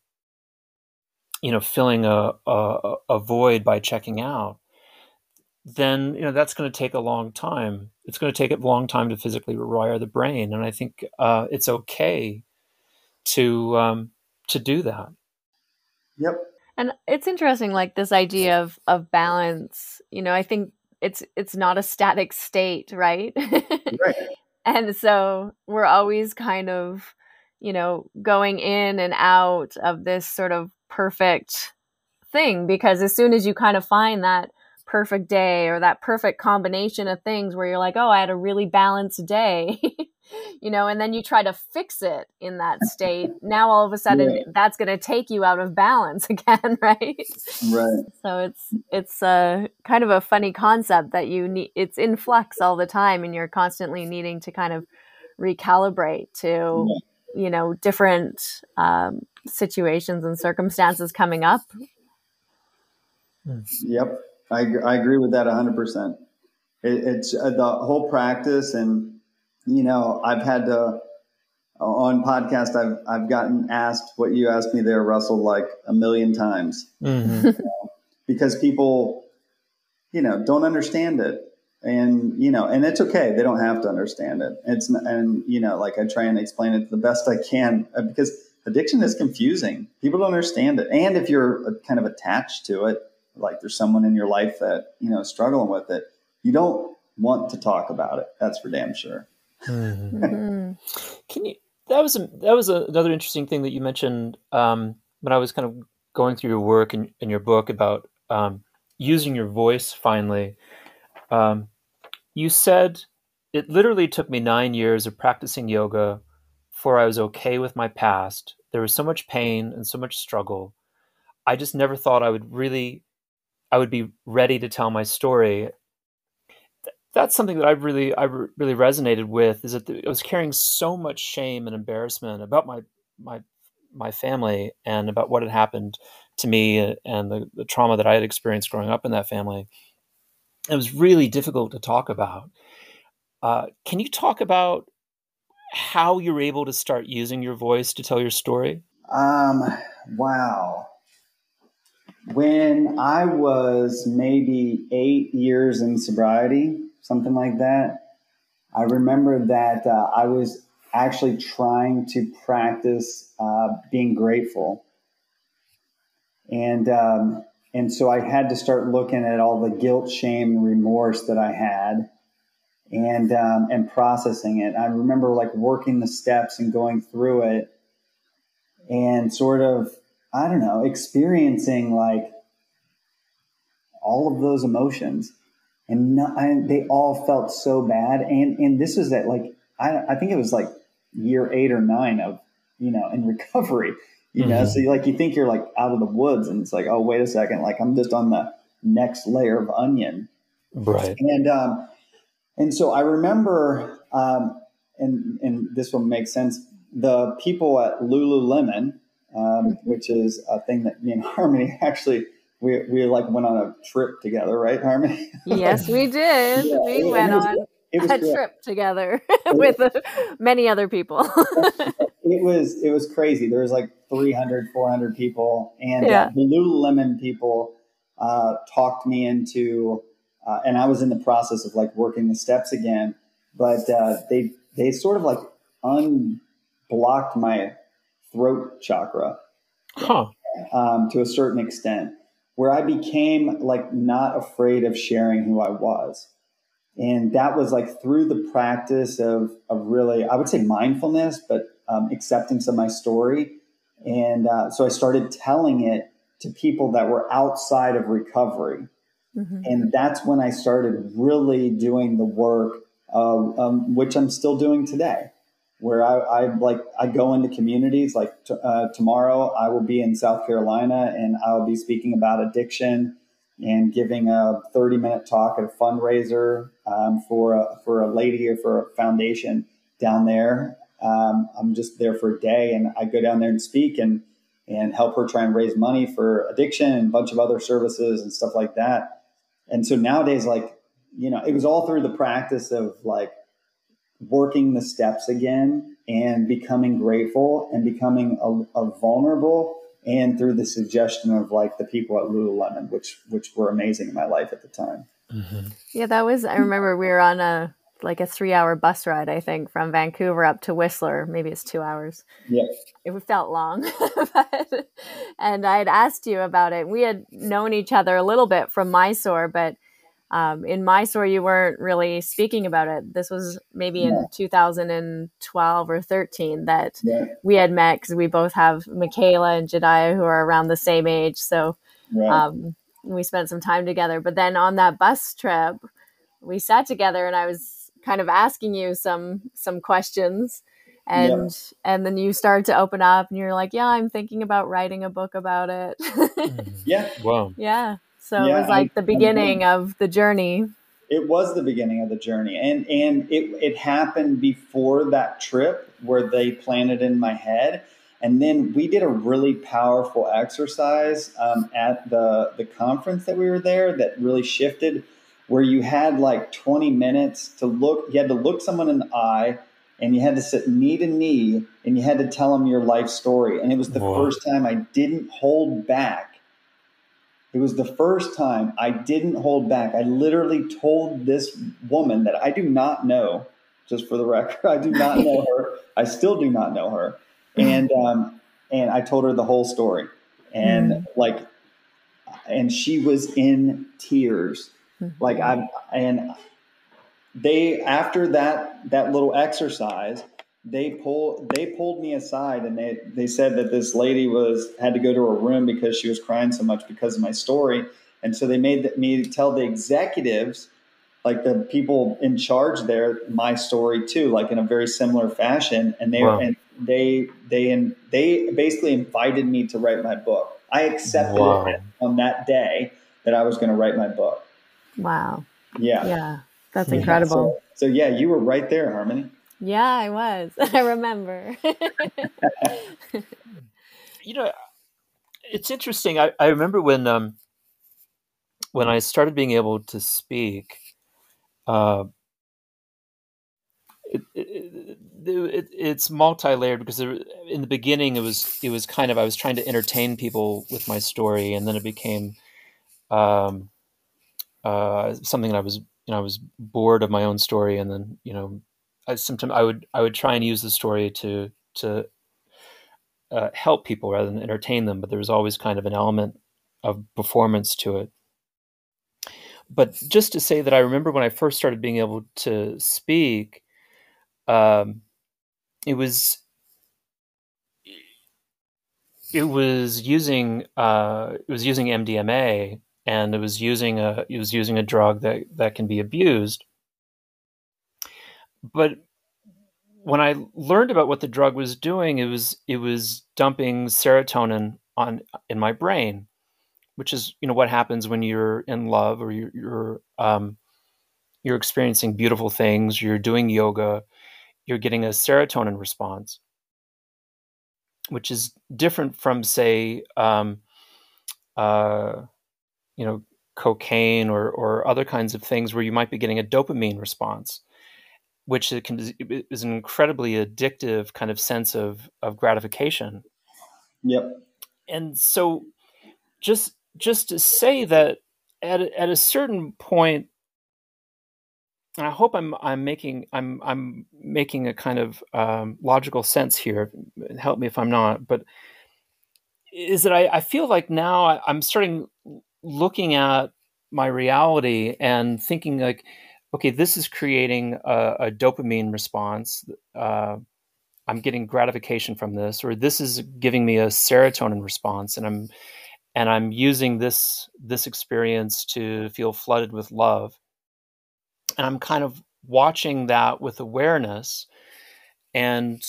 you know filling a, a, a void by checking out then you know that's going to take a long time. It's going to take a long time to physically rewire the brain and i think uh, it's okay to um, to do that. Yep. And it's interesting like this idea of of balance you know i think it's it's not a static state right? *laughs* Right. And so we're always kind of you know, going in and out of this sort of perfect thing because as soon as you kind of find that perfect day or that perfect combination of things where you're like, oh, I had a really balanced day, *laughs* you know, and then you try to fix it in that state. *laughs* Now all of a sudden yeah. that's going to take you out of balance *laughs* again, right? Right. So it's it's a kind of a funny concept that you need. It's in flux all the time, and you're constantly needing to kind of recalibrate to. Yeah you know different um, situations and circumstances coming up. Yep. I, I agree with that 100% it, it's uh, the whole practice and you know i've had to on podcast i've i've gotten asked what you asked me there russell like a million times. Mm-hmm. *laughs* you know, because people you know don't understand it and you know and it's okay. They don't have to understand it. It's and you know like i try and explain it the best i can uh, because addiction is confusing. People don't understand it. And if you're uh, kind of attached to it like there's someone in your life that you know struggling with it you don't want to talk about it. That's for damn sure. Mm-hmm. mm-hmm. can you that was a, that was a, another interesting thing that you mentioned um, when i was kind of going through your work and, in your book about um, using your voice finally um, you said it literally took me nine years of practicing yoga before I was okay with my past. There was so much pain and so much struggle. I just never thought I would really, I would be ready to tell my story. That's something that I really, I really resonated with. Is that I was carrying so much shame and embarrassment about my my my family and about what had happened to me and the, the trauma that I had experienced growing up in that family it was really difficult to talk about. Uh, can you talk about how you're able to start using your voice to tell your story? Um, wow. When I was maybe eight years in sobriety, something like that, I remember that uh, I was actually trying to practice uh, being grateful. And um, and so I had to start looking at all the guilt, shame, and remorse that I had, and um, and processing it. I remember like working the steps and going through it, and sort of I don't know, experiencing like all of those emotions, and, not, I, they all felt so bad. And and this was at like I I think it was like year eight or nine of you know in recovery you know mm-hmm. so you, like you think you're like out of the woods and it's like oh wait a second like i'm just on the next layer of onion right and um and so i remember um and and this will make sense the people at lululemon um, mm-hmm. which is a thing that me and *laughs* harmony actually we, we like went on a trip together right harmony *laughs* yes we did yeah, we went on a great. trip together *laughs* with uh, many other people it was it was crazy there was like 300, 400 people. And yeah. the Lululemon people uh, talked me into, uh, and I was in the process of like working the steps again, but uh, they they sort of like unblocked my throat chakra huh. um, to a certain extent, where I became like not afraid of sharing who I was. And that was like through the practice of, of really, I would say mindfulness, but um, acceptance of my story and uh, so I started telling it to people that were outside of recovery. Mm-hmm. And that's when I started really doing the work, of, um, which I'm still doing today, where I, I like I go into communities. Like t- uh, tomorrow, I will be in South Carolina, and I'll be speaking about addiction and giving a 30 minute talk at a fundraiser um, for a, for a lady or for a foundation down there. Um, I'm just there for a day, and I go down there and speak and and help her try and raise money for addiction and a bunch of other services and stuff like that. And so nowadays, like you know, it was all through the practice of like working the steps again and becoming grateful and becoming a, a vulnerable and through the suggestion of like the people at Lululemon, which which were amazing in my life at the time. Mm-hmm. Yeah, that was. I remember we were on a like a three hour bus ride, I think, from Vancouver up to Whistler. Maybe it's two hours. Yeah. It felt long. *laughs* but, and I had asked you about it. We had known each other a little bit from Mysore, but um, in my story, you weren't really speaking about it. This was maybe in 2012 or 13 that yeah. we had met because we both have Michaela and Jediah who are around the same age. So right. um, we spent some time together. But then on that bus trip, we sat together and I was kind of asking you some some questions and yeah. and then you start to open up and you're like yeah i'm thinking about writing a book about it *laughs* yeah wow yeah so yeah, it was like I, the beginning I, of the journey. It was the beginning of the journey. And and it, it happened before that trip where they planted in my head. And then we did a really powerful exercise um, at the, the conference that we were there that really shifted where you had like 20 minutes to look, you had to look someone in the eye and you had to sit knee to knee and you had to tell them your life story. And it was the Whoa. first time I didn't hold back it was the first time I didn't hold back. I literally told this woman that I do not know, just for the record, *laughs* I do not know her. I still do not know her, and um, and I told her the whole story, and mm. like, and she was in tears, mm-hmm. like I'm, and they after that that little exercise they pulled they pulled me aside and they they said that this lady was had to go to her room because she was crying so much because of my story and so they made me tell the executives like the people in charge there my story too like in a very similar fashion and they wow. and they they and they basically invited me to write my book i accepted wow. it on that day that i was going to write my book wow yeah yeah that's incredible so, so yeah you were right there harmony yeah, I was. *laughs* I remember. *laughs* you know, it's interesting. I, I remember when um, when I started being able to speak. Uh, it, it, it, it's multi-layered because there, in the beginning it was it was kind of I was trying to entertain people with my story, and then it became um, uh, something that I was you know I was bored of my own story, and then you know I, sometimes I would I would try and use the story to to uh, help people rather than entertain them, but there was always kind of an element of performance to it. But just to say that I remember when I first started being able to speak, um, it was it was using uh, it was using MDMA and it was using a it was using a drug that that can be abused. But when I learned about what the drug was doing, it was it was dumping serotonin on in my brain, which is you know what happens when you're in love or you're you're, um, you're experiencing beautiful things, you're doing yoga, you're getting a serotonin response, which is different from say um, uh, you know cocaine or or other kinds of things where you might be getting a dopamine response which it can is an incredibly addictive kind of sense of of gratification. Yep. And so, just just to say that at a, at a certain point, and I hope I'm I'm making I'm I'm making a kind of um, logical sense here. Help me if I'm not, but is that I, I feel like now I, I'm starting looking at my reality and thinking like okay, this is creating a, a dopamine response. Uh, I'm getting gratification from this, or this is giving me a serotonin response, and I'm and I'm using this this experience to feel flooded with love. And I'm kind of watching that with awareness, and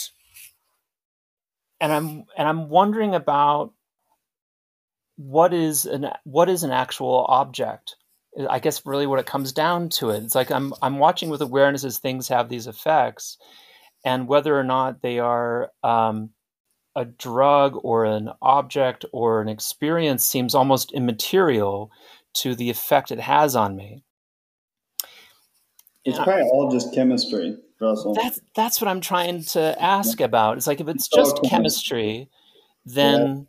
and I'm and I'm wondering about what is an what is an actual object I guess really what it comes down to it. It's like I'm I'm watching with awareness as things have these effects, and whether or not they are um, a drug or an object or an experience seems almost immaterial to the effect it has on me. It's probably all just chemistry, Russell. That's that's what I'm trying to ask about. It's like if it's just chemistry, then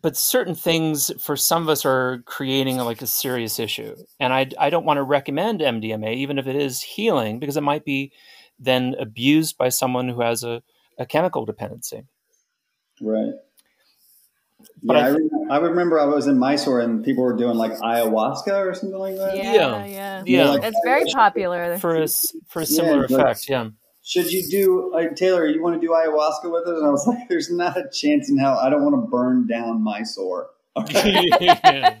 but certain things for some of us are creating like a serious issue and i, I don't want to recommend mdma even if it is healing because it might be then abused by someone who has a, a chemical dependency right But yeah, I, I, I, remember I was in Mysore and people were doing like ayahuasca or something like that. Yeah, yeah, yeah. yeah. Like, it's very popular for a for a similar yeah, effect. Like, yeah. Should you do like Taylor? You want to do ayahuasca with us? And I was *laughs* like, "There's not a chance in hell. I don't want to burn down Mysore." *laughs* yeah.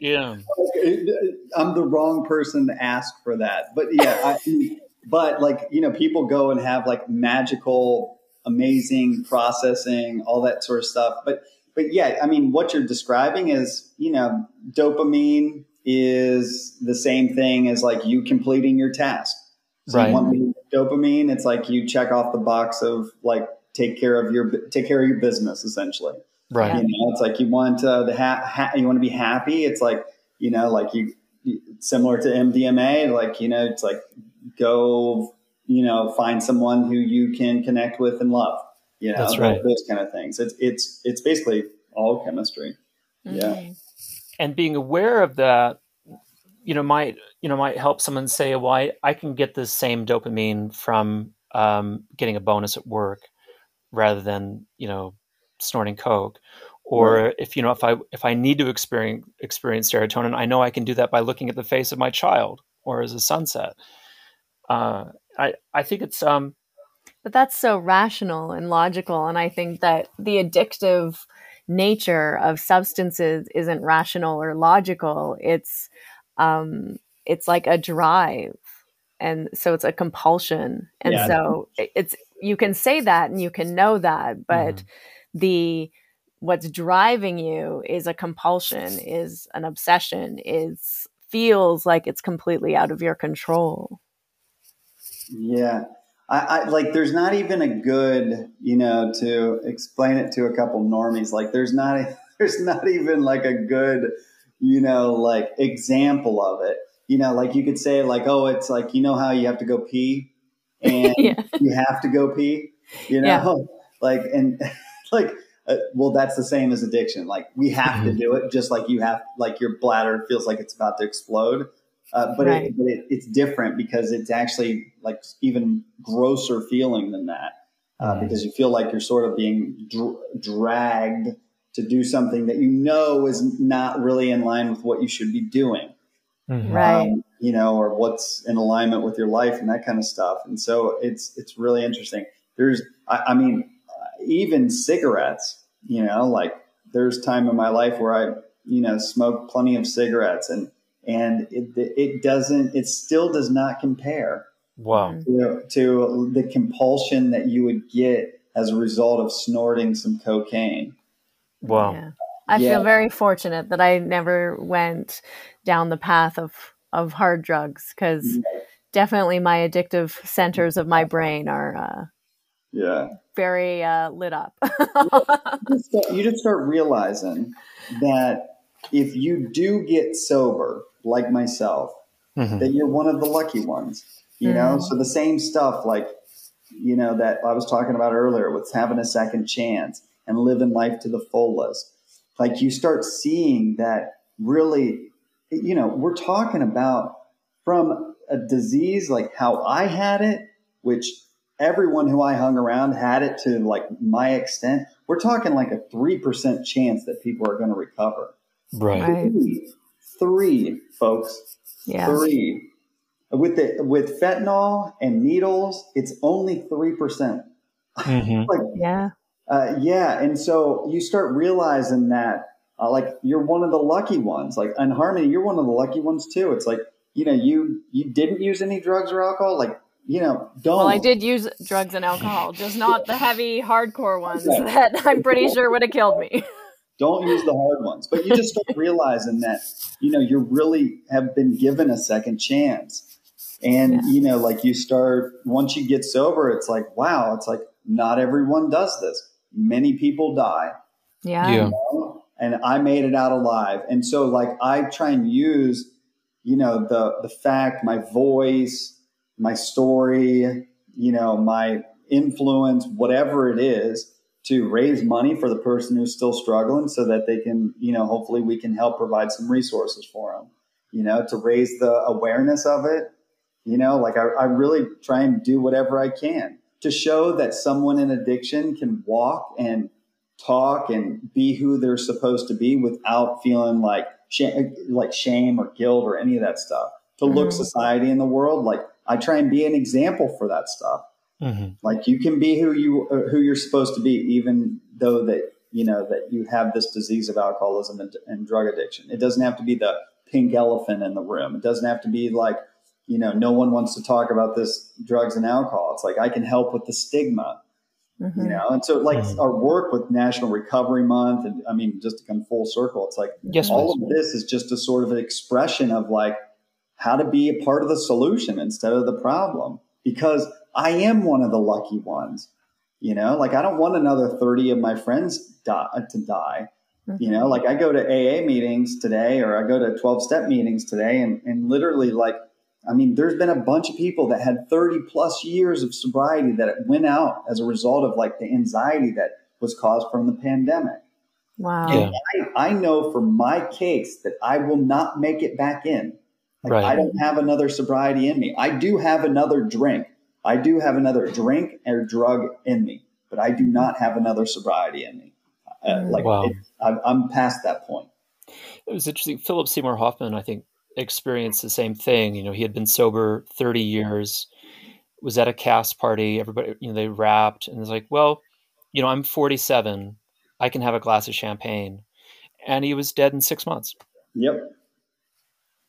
yeah. *laughs* I'm the wrong person to ask for that. But yeah, I, but like, you know, people go and have like magical, amazing processing, all that sort of stuff. But, but yeah, I mean, what you're describing is, you know, dopamine is the same thing as like you completing your task. So right. you want dopamine, it's like you check off the box of like take care of your take care of your business essentially. Right. You know, it's like you want uh, the ha-, ha- you want to be happy. It's like you know, like you similar to MDMA. Like you know, it's like go you know find someone who you can connect with and love. You know, That's right. those kind of things. It's it's it's basically all chemistry. Mm-hmm. Yeah. And being aware of that, you know, might you know might help someone say, "Well, I, I can get the same dopamine from um, getting a bonus at work, rather than you know snorting coke. Or right. if you know if i if i need to experience experience serotonin i know i can do that by looking at the face of my child or as a sunset. Uh, i i think it's um but that's so rational and logical and i think that the addictive nature of substances isn't rational or logical. It's um it's like a drive and so it's a compulsion and yeah. so it's you can say that and you can know that but mm-hmm the what's driving you is a compulsion, is an obsession, is feels like it's completely out of your control. Yeah. I, I, like there's not even a good, you know, to explain it to a couple normies. Like there's not a, *laughs* there's not even like a good, you know, like example of it. You know, like you could say like, oh, it's like you know how you have to go pee and *laughs* yeah. you have to go pee, you know? Yeah. *laughs* Like and *laughs* like uh, well that's the same as addiction like we have to mm-hmm. do it just like you have like your bladder feels like it's about to explode uh, but, right. it, but it, it's different because it's actually like even grosser feeling than that uh, mm-hmm. because you feel like you're sort of being dr- dragged to do something that you know is not really in line with what you should be doing mm-hmm. right um, you know or what's in alignment with your life and that kind of stuff and so it's it's really interesting there's I, I mean even cigarettes, you know, like there's time in my life where I, you know, smoke plenty of cigarettes and, and it, it doesn't, it still does not compare. Wow. To, to the compulsion that you would get as a result of snorting some cocaine. Wow. Yeah. I yeah. feel very fortunate that I never went down the path of, of hard drugs because mm-hmm. definitely my addictive centers of my brain are, uh, yeah very uh, lit up. *laughs* you just start realizing that if you do get sober, like myself, mm-hmm. that you're one of the lucky ones. You mm. know, so the same stuff like you know that I was talking about earlier with having a second chance and living life to the fullest. Like you start seeing that really, you know, we're talking about from a disease like how I had it, which everyone who I hung around had it to like my extent. We're talking like a 3% chance that people are going to recover. Right. Three, three folks. Yeah. Three. With the with fentanyl and needles, it's only 3%. percent mm-hmm. *laughs* like, yeah. Uh, yeah. And so you start realizing that uh, like you're one of the lucky ones. Like in Harmony, you're one of the lucky ones too. It's like, you know, you you didn't use any drugs or alcohol. Like you know, don't. Well, I did use drugs and alcohol, just not the heavy, hardcore ones that *laughs* I'm pretty sure would have killed me. *laughs* Don't use the hard ones, but you just start realizing that you know you really have been given a second chance, and yeah. you know, like you start once you get sober, it's like wow, it's like not everyone does this. Many people die. Yeah. yeah. You know? And I made it out alive, and so like I try and use, you know, the the fact, my voice my story, you know, my influence, whatever it is, to raise money for the person who's still struggling so that they can, you know, hopefully we can help provide some resources for them, you know, to raise the awareness of it. You know, like I, I really try and do whatever I can to show that someone in addiction can walk and talk and be who they're supposed to be without feeling like shame, like shame or guilt or any of that stuff. To mm-hmm. look society in the world like I try and be an example for that stuff. Mm-hmm. Like you can be who you uh, who you're supposed to be, even though that you know that you have this disease of alcoholism and, and drug addiction. It doesn't have to be the pink elephant in the room. It doesn't have to be like you know no one wants to talk about this drugs and alcohol. It's like I can help with the stigma. Mm-hmm. You know, and so like mm-hmm. our work with National Recovery Month, and I mean, just to come full circle, it's like yes, all please. of this is just a sort of an expression of like how to be a part of the solution instead of the problem. Because I am one of the lucky ones. You know, like I don't want another 30 of my friends die, to die. Mm-hmm. You know, like I go to AA meetings today or I go to 12 step meetings today and, and literally like, I mean, there's been a bunch of people that had 30 plus years of sobriety that it went out as a result of like the anxiety that was caused from the pandemic. Wow. Yeah. I, I, know for my case that I will not make it back in. Like right. I don't have another sobriety in me. I do have another drink. I do have another drink or drug in me, but I do not have another sobriety in me. Uh, mm. like wow. it, I'm, I'm past that point. It was interesting. Philip Seymour Hoffman, I think, experienced the same thing. You know, he had been sober 30 years, was at a cast party. Everybody, you know, they wrapped and it's like, well, you know, I'm 47. I can have a glass of champagne. And he was dead in six months. Yep.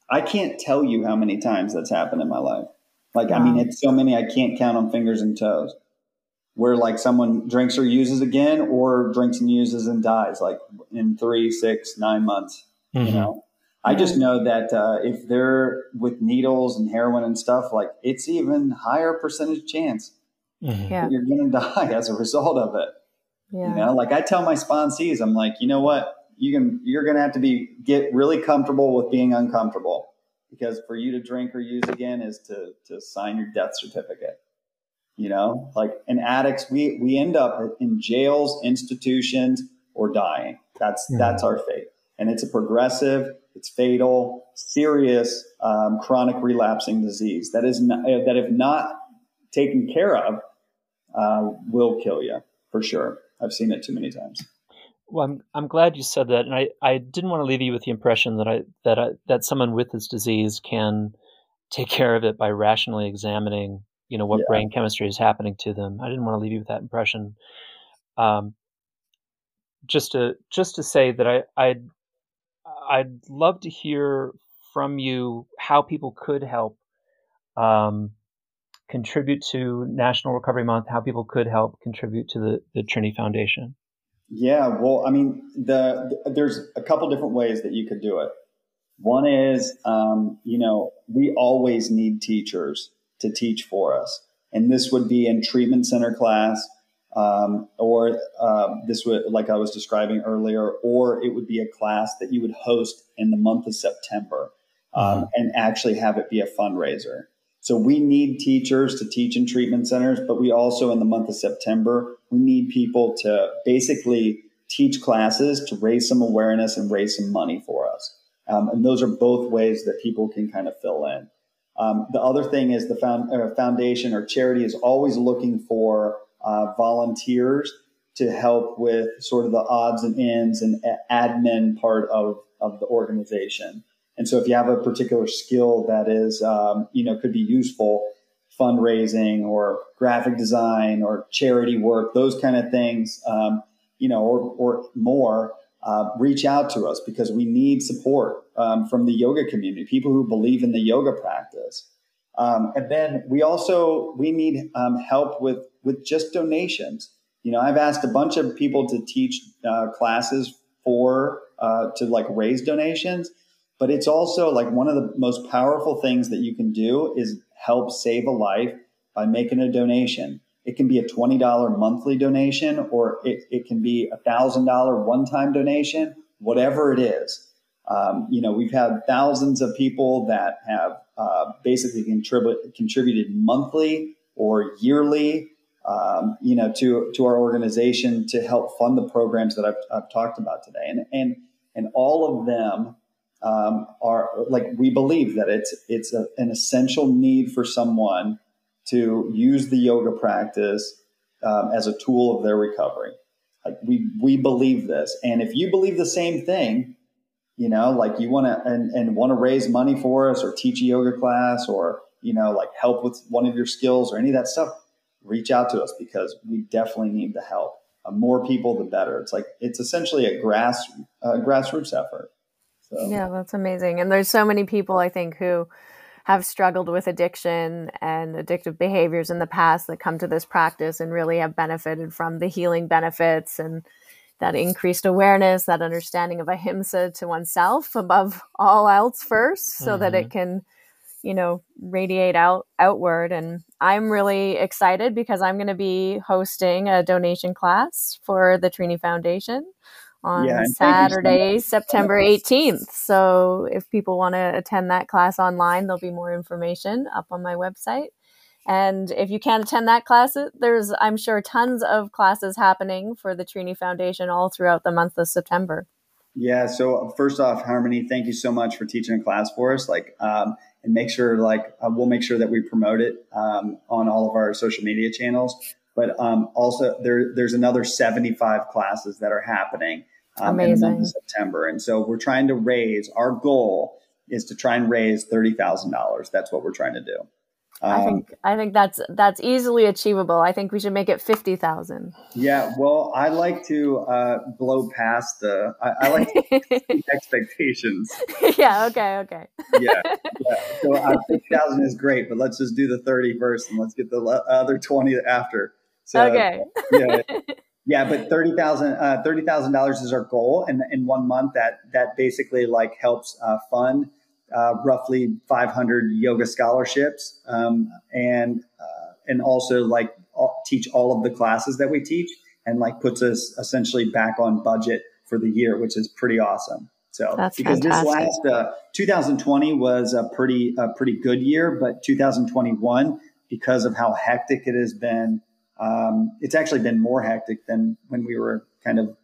I can't tell you how many times that's happened in my life. Like, wow. I mean, it's so many I can't count on fingers and toes. Where like someone drinks or uses again, or drinks and uses and dies, like in three, six, nine months. Mm-hmm. You know, I just know that uh, if they're with needles and heroin and stuff, like it's even higher percentage chance mm-hmm. yeah. you're going *laughs* to die as a result of it. Yeah. You know, like I tell my sponsees, I'm like, you know what, you can, you're going to have to be get really comfortable with being uncomfortable because for you to drink or use again is to to sign your death certificate you know like in addicts we we end up in jails institutions or dying that's yeah. that's our fate and it's a progressive it's fatal serious um, chronic relapsing disease that is not, that if not taken care of uh, will kill you for sure i've seen it too many times well, I'm I'm glad you said that, and I, I didn't want to leave you with the impression that I that I, that someone with this disease can take care of it by rationally examining, you know, what yeah. brain chemistry is happening to them. I didn't want to leave you with that impression. Um, just to just to say that I I'd I'd love to hear from you how people could help um, contribute to National Recovery Month, how people could help contribute to the the Trini Foundation. Yeah, well, I mean, the, the there's a couple different ways that you could do it. One is, um, you know, we always need teachers to teach for us, and this would be in treatment center class, um, or uh, this would, like I was describing earlier, or it would be a class that you would host in the month of September, um, mm-hmm. and actually have it be a fundraiser. So we need teachers to teach in treatment centers, but we also, in the month of September, we need people to basically teach classes to raise some awareness and raise some money for us. Um, and those are both ways that people can kind of fill in. Um, the other thing is the found, uh, foundation or charity is always looking for uh, volunteers to help with sort of the odds and ends and admin part of, of the organization. And so if you have a particular skill that is, um, you know, could be useful, fundraising or graphic design or charity work, those kind of things, um, you know, or, or more, uh, reach out to us because we need support um, from the yoga community, people who believe in the yoga practice. Um, and then we also we need um, help with with just donations. You know, I've asked a bunch of people to teach uh, classes for uh, to like raise donations but it's also like one of the most powerful things that you can do is help save a life by making a donation. It can be a $20 monthly donation or it, it can be a $1,000 one time donation, whatever it is. Um, you know, we've had thousands of people that have uh, basically contrib- contributed monthly or yearly, um, you know, to, to our organization to help fund the programs that I've, I've talked about today. And, and, and all of them um, are like we believe that it's it's a, an essential need for someone to use the yoga practice um, as a tool of their recovery. Like we we believe this, and if you believe the same thing, you know, like you want to and, and want to raise money for us, or teach a yoga class, or you know, like help with one of your skills or any of that stuff, reach out to us because we definitely need the help. Uh, more people, the better. It's like it's essentially a grass uh, grassroots effort. So. Yeah, that's amazing. And there's so many people I think who have struggled with addiction and addictive behaviors in the past that come to this practice and really have benefited from the healing benefits and that increased awareness, that understanding of ahimsa to oneself above all else first, so mm-hmm. that it mm-hmm. can, you know, radiate out outward. And I'm really excited because I'm going to be hosting a donation class for the Trini Foundation on yeah, Saturday, so September 18th. So if people want to attend that class online, there'll be more information up on my website. And if you can't attend that class, there's, I'm sure, tons of classes happening for the Trini Foundation all throughout the month of September. Yeah. So first off, Harmony, thank you so much for teaching a class for us. Like, um, and make sure, like, uh, we'll make sure that we promote it um, on all of our social media channels. But um, also, there, there's another 75 classes that are happening um, in the month of September. And so we're trying to raise, our goal is to try and raise $30,000. That's what we're trying to do. Um, I think I think that's that's easily achievable. I think we should make it fifty thousand. Yeah, well, I like to uh, blow past the. I, I like *laughs* expectations. *laughs* Yeah. Okay. Okay. yeah. yeah. So uh, fifty thousand is great, but let's just do the thirty first, and let's get the other twenty after. So, okay. yeah. Yeah, but thirty thousand uh, thirty thousand dollars is our goal, and in one month that that basically like helps uh, fund uh, roughly five hundred yoga scholarships, um, and uh, and also like all, teach all of the classes that we teach, and like puts us essentially back on budget for the year, which is pretty awesome. So That's because fantastic. this last uh, 2020 was a pretty a pretty good year, but 2021 because of how hectic it has been um, it's actually been more hectic than when we were kind of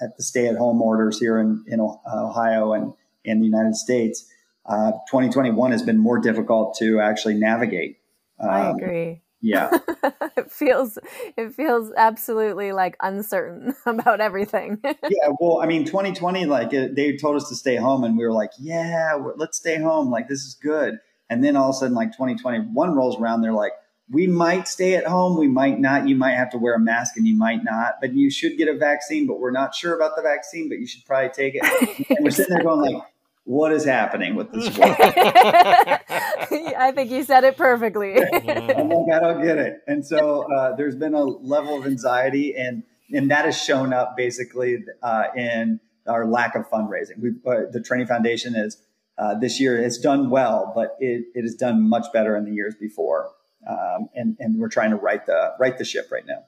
at the stay-at-home orders here in, in Ohio and in the United States. Uh, 2021 has been more difficult to actually navigate. Um, I agree. Yeah, *laughs* it feels it feels absolutely like uncertain *laughs* about everything. *laughs* yeah, well, I mean, 2020, like it, they told us to stay home, and we were like, "Yeah, let's stay home. Like this is good." And then all of a sudden, like 2021 rolls around, they're like, we might stay at home, we might not. You might have to wear a mask and you might not, but you should get a vaccine, but we're not sure about the vaccine, but you should probably take it. And we're sitting there going like, what is happening with this *laughs* world? I think you said it perfectly. *laughs* I'm like, I don't get it. And so uh, there's been a level of anxiety and, and that has shown up basically uh, in our lack of fundraising. we uh, the Trini Foundation is uh, this year has done well, but it, it has done much better in the years before um, and and we're trying to right the right the ship right now.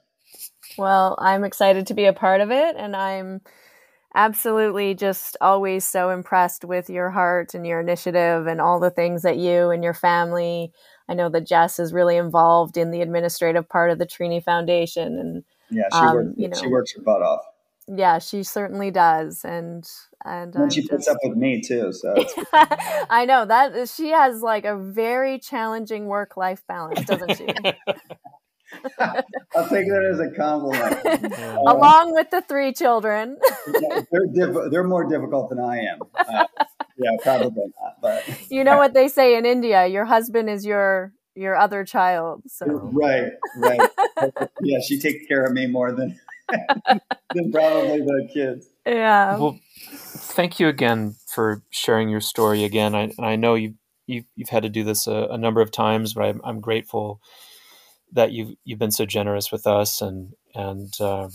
Well, I'm excited to be a part of it, and I'm absolutely just always so impressed with your heart and your initiative and all the things that you and your family. I know that Jess is really involved in the administrative part of the Trini Foundation, and yeah, she um, works. You know, she works her butt off. Yeah, she certainly does, and and, and she puts up with me too. So *laughs* I know that she has like a very challenging work life balance, doesn't she? *laughs* I'll take that as a compliment. Along with the three children, they're diff- they're more difficult than I am. Uh, yeah, probably not. But you know what they say in India: your husband is your your other child. So right, right. yeah, she takes care of me more than *laughs* than probably the kids. Yeah. Well, thank you again for sharing your story again. I, I know you you've, you've had to do this a, a number of times, but I'm, I'm, grateful that you've you've been so generous with us, and and uh,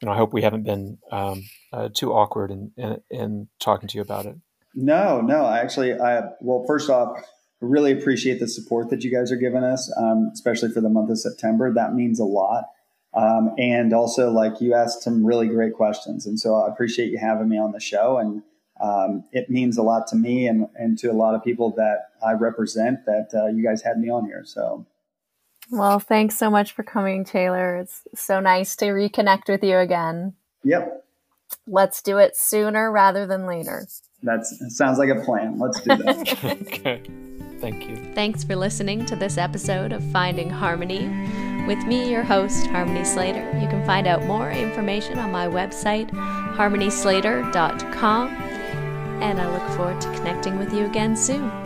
you know I hope we haven't been um, uh, too awkward in, in, in talking to you about it. No, no, I actually, I well, first off, really appreciate the support that you guys are giving us, um, especially for the month of September. That means a lot. Um, and also, like you asked some really great questions, and so I appreciate you having me on the show. And um, it means a lot to me and, and to a lot of people that I represent that uh, you guys had me on here. So, well, thanks so much for coming, Taylor. It's so nice to reconnect with you again. Yep. Let's do it sooner rather than later. That sounds like a plan. Let's do that. *laughs* okay. Thank you. Thanks for listening to this episode of Finding Harmony With me, your host, Harmony Slater. You can find out more information on my website, harmonyslater.com, and I look forward to connecting with you again soon.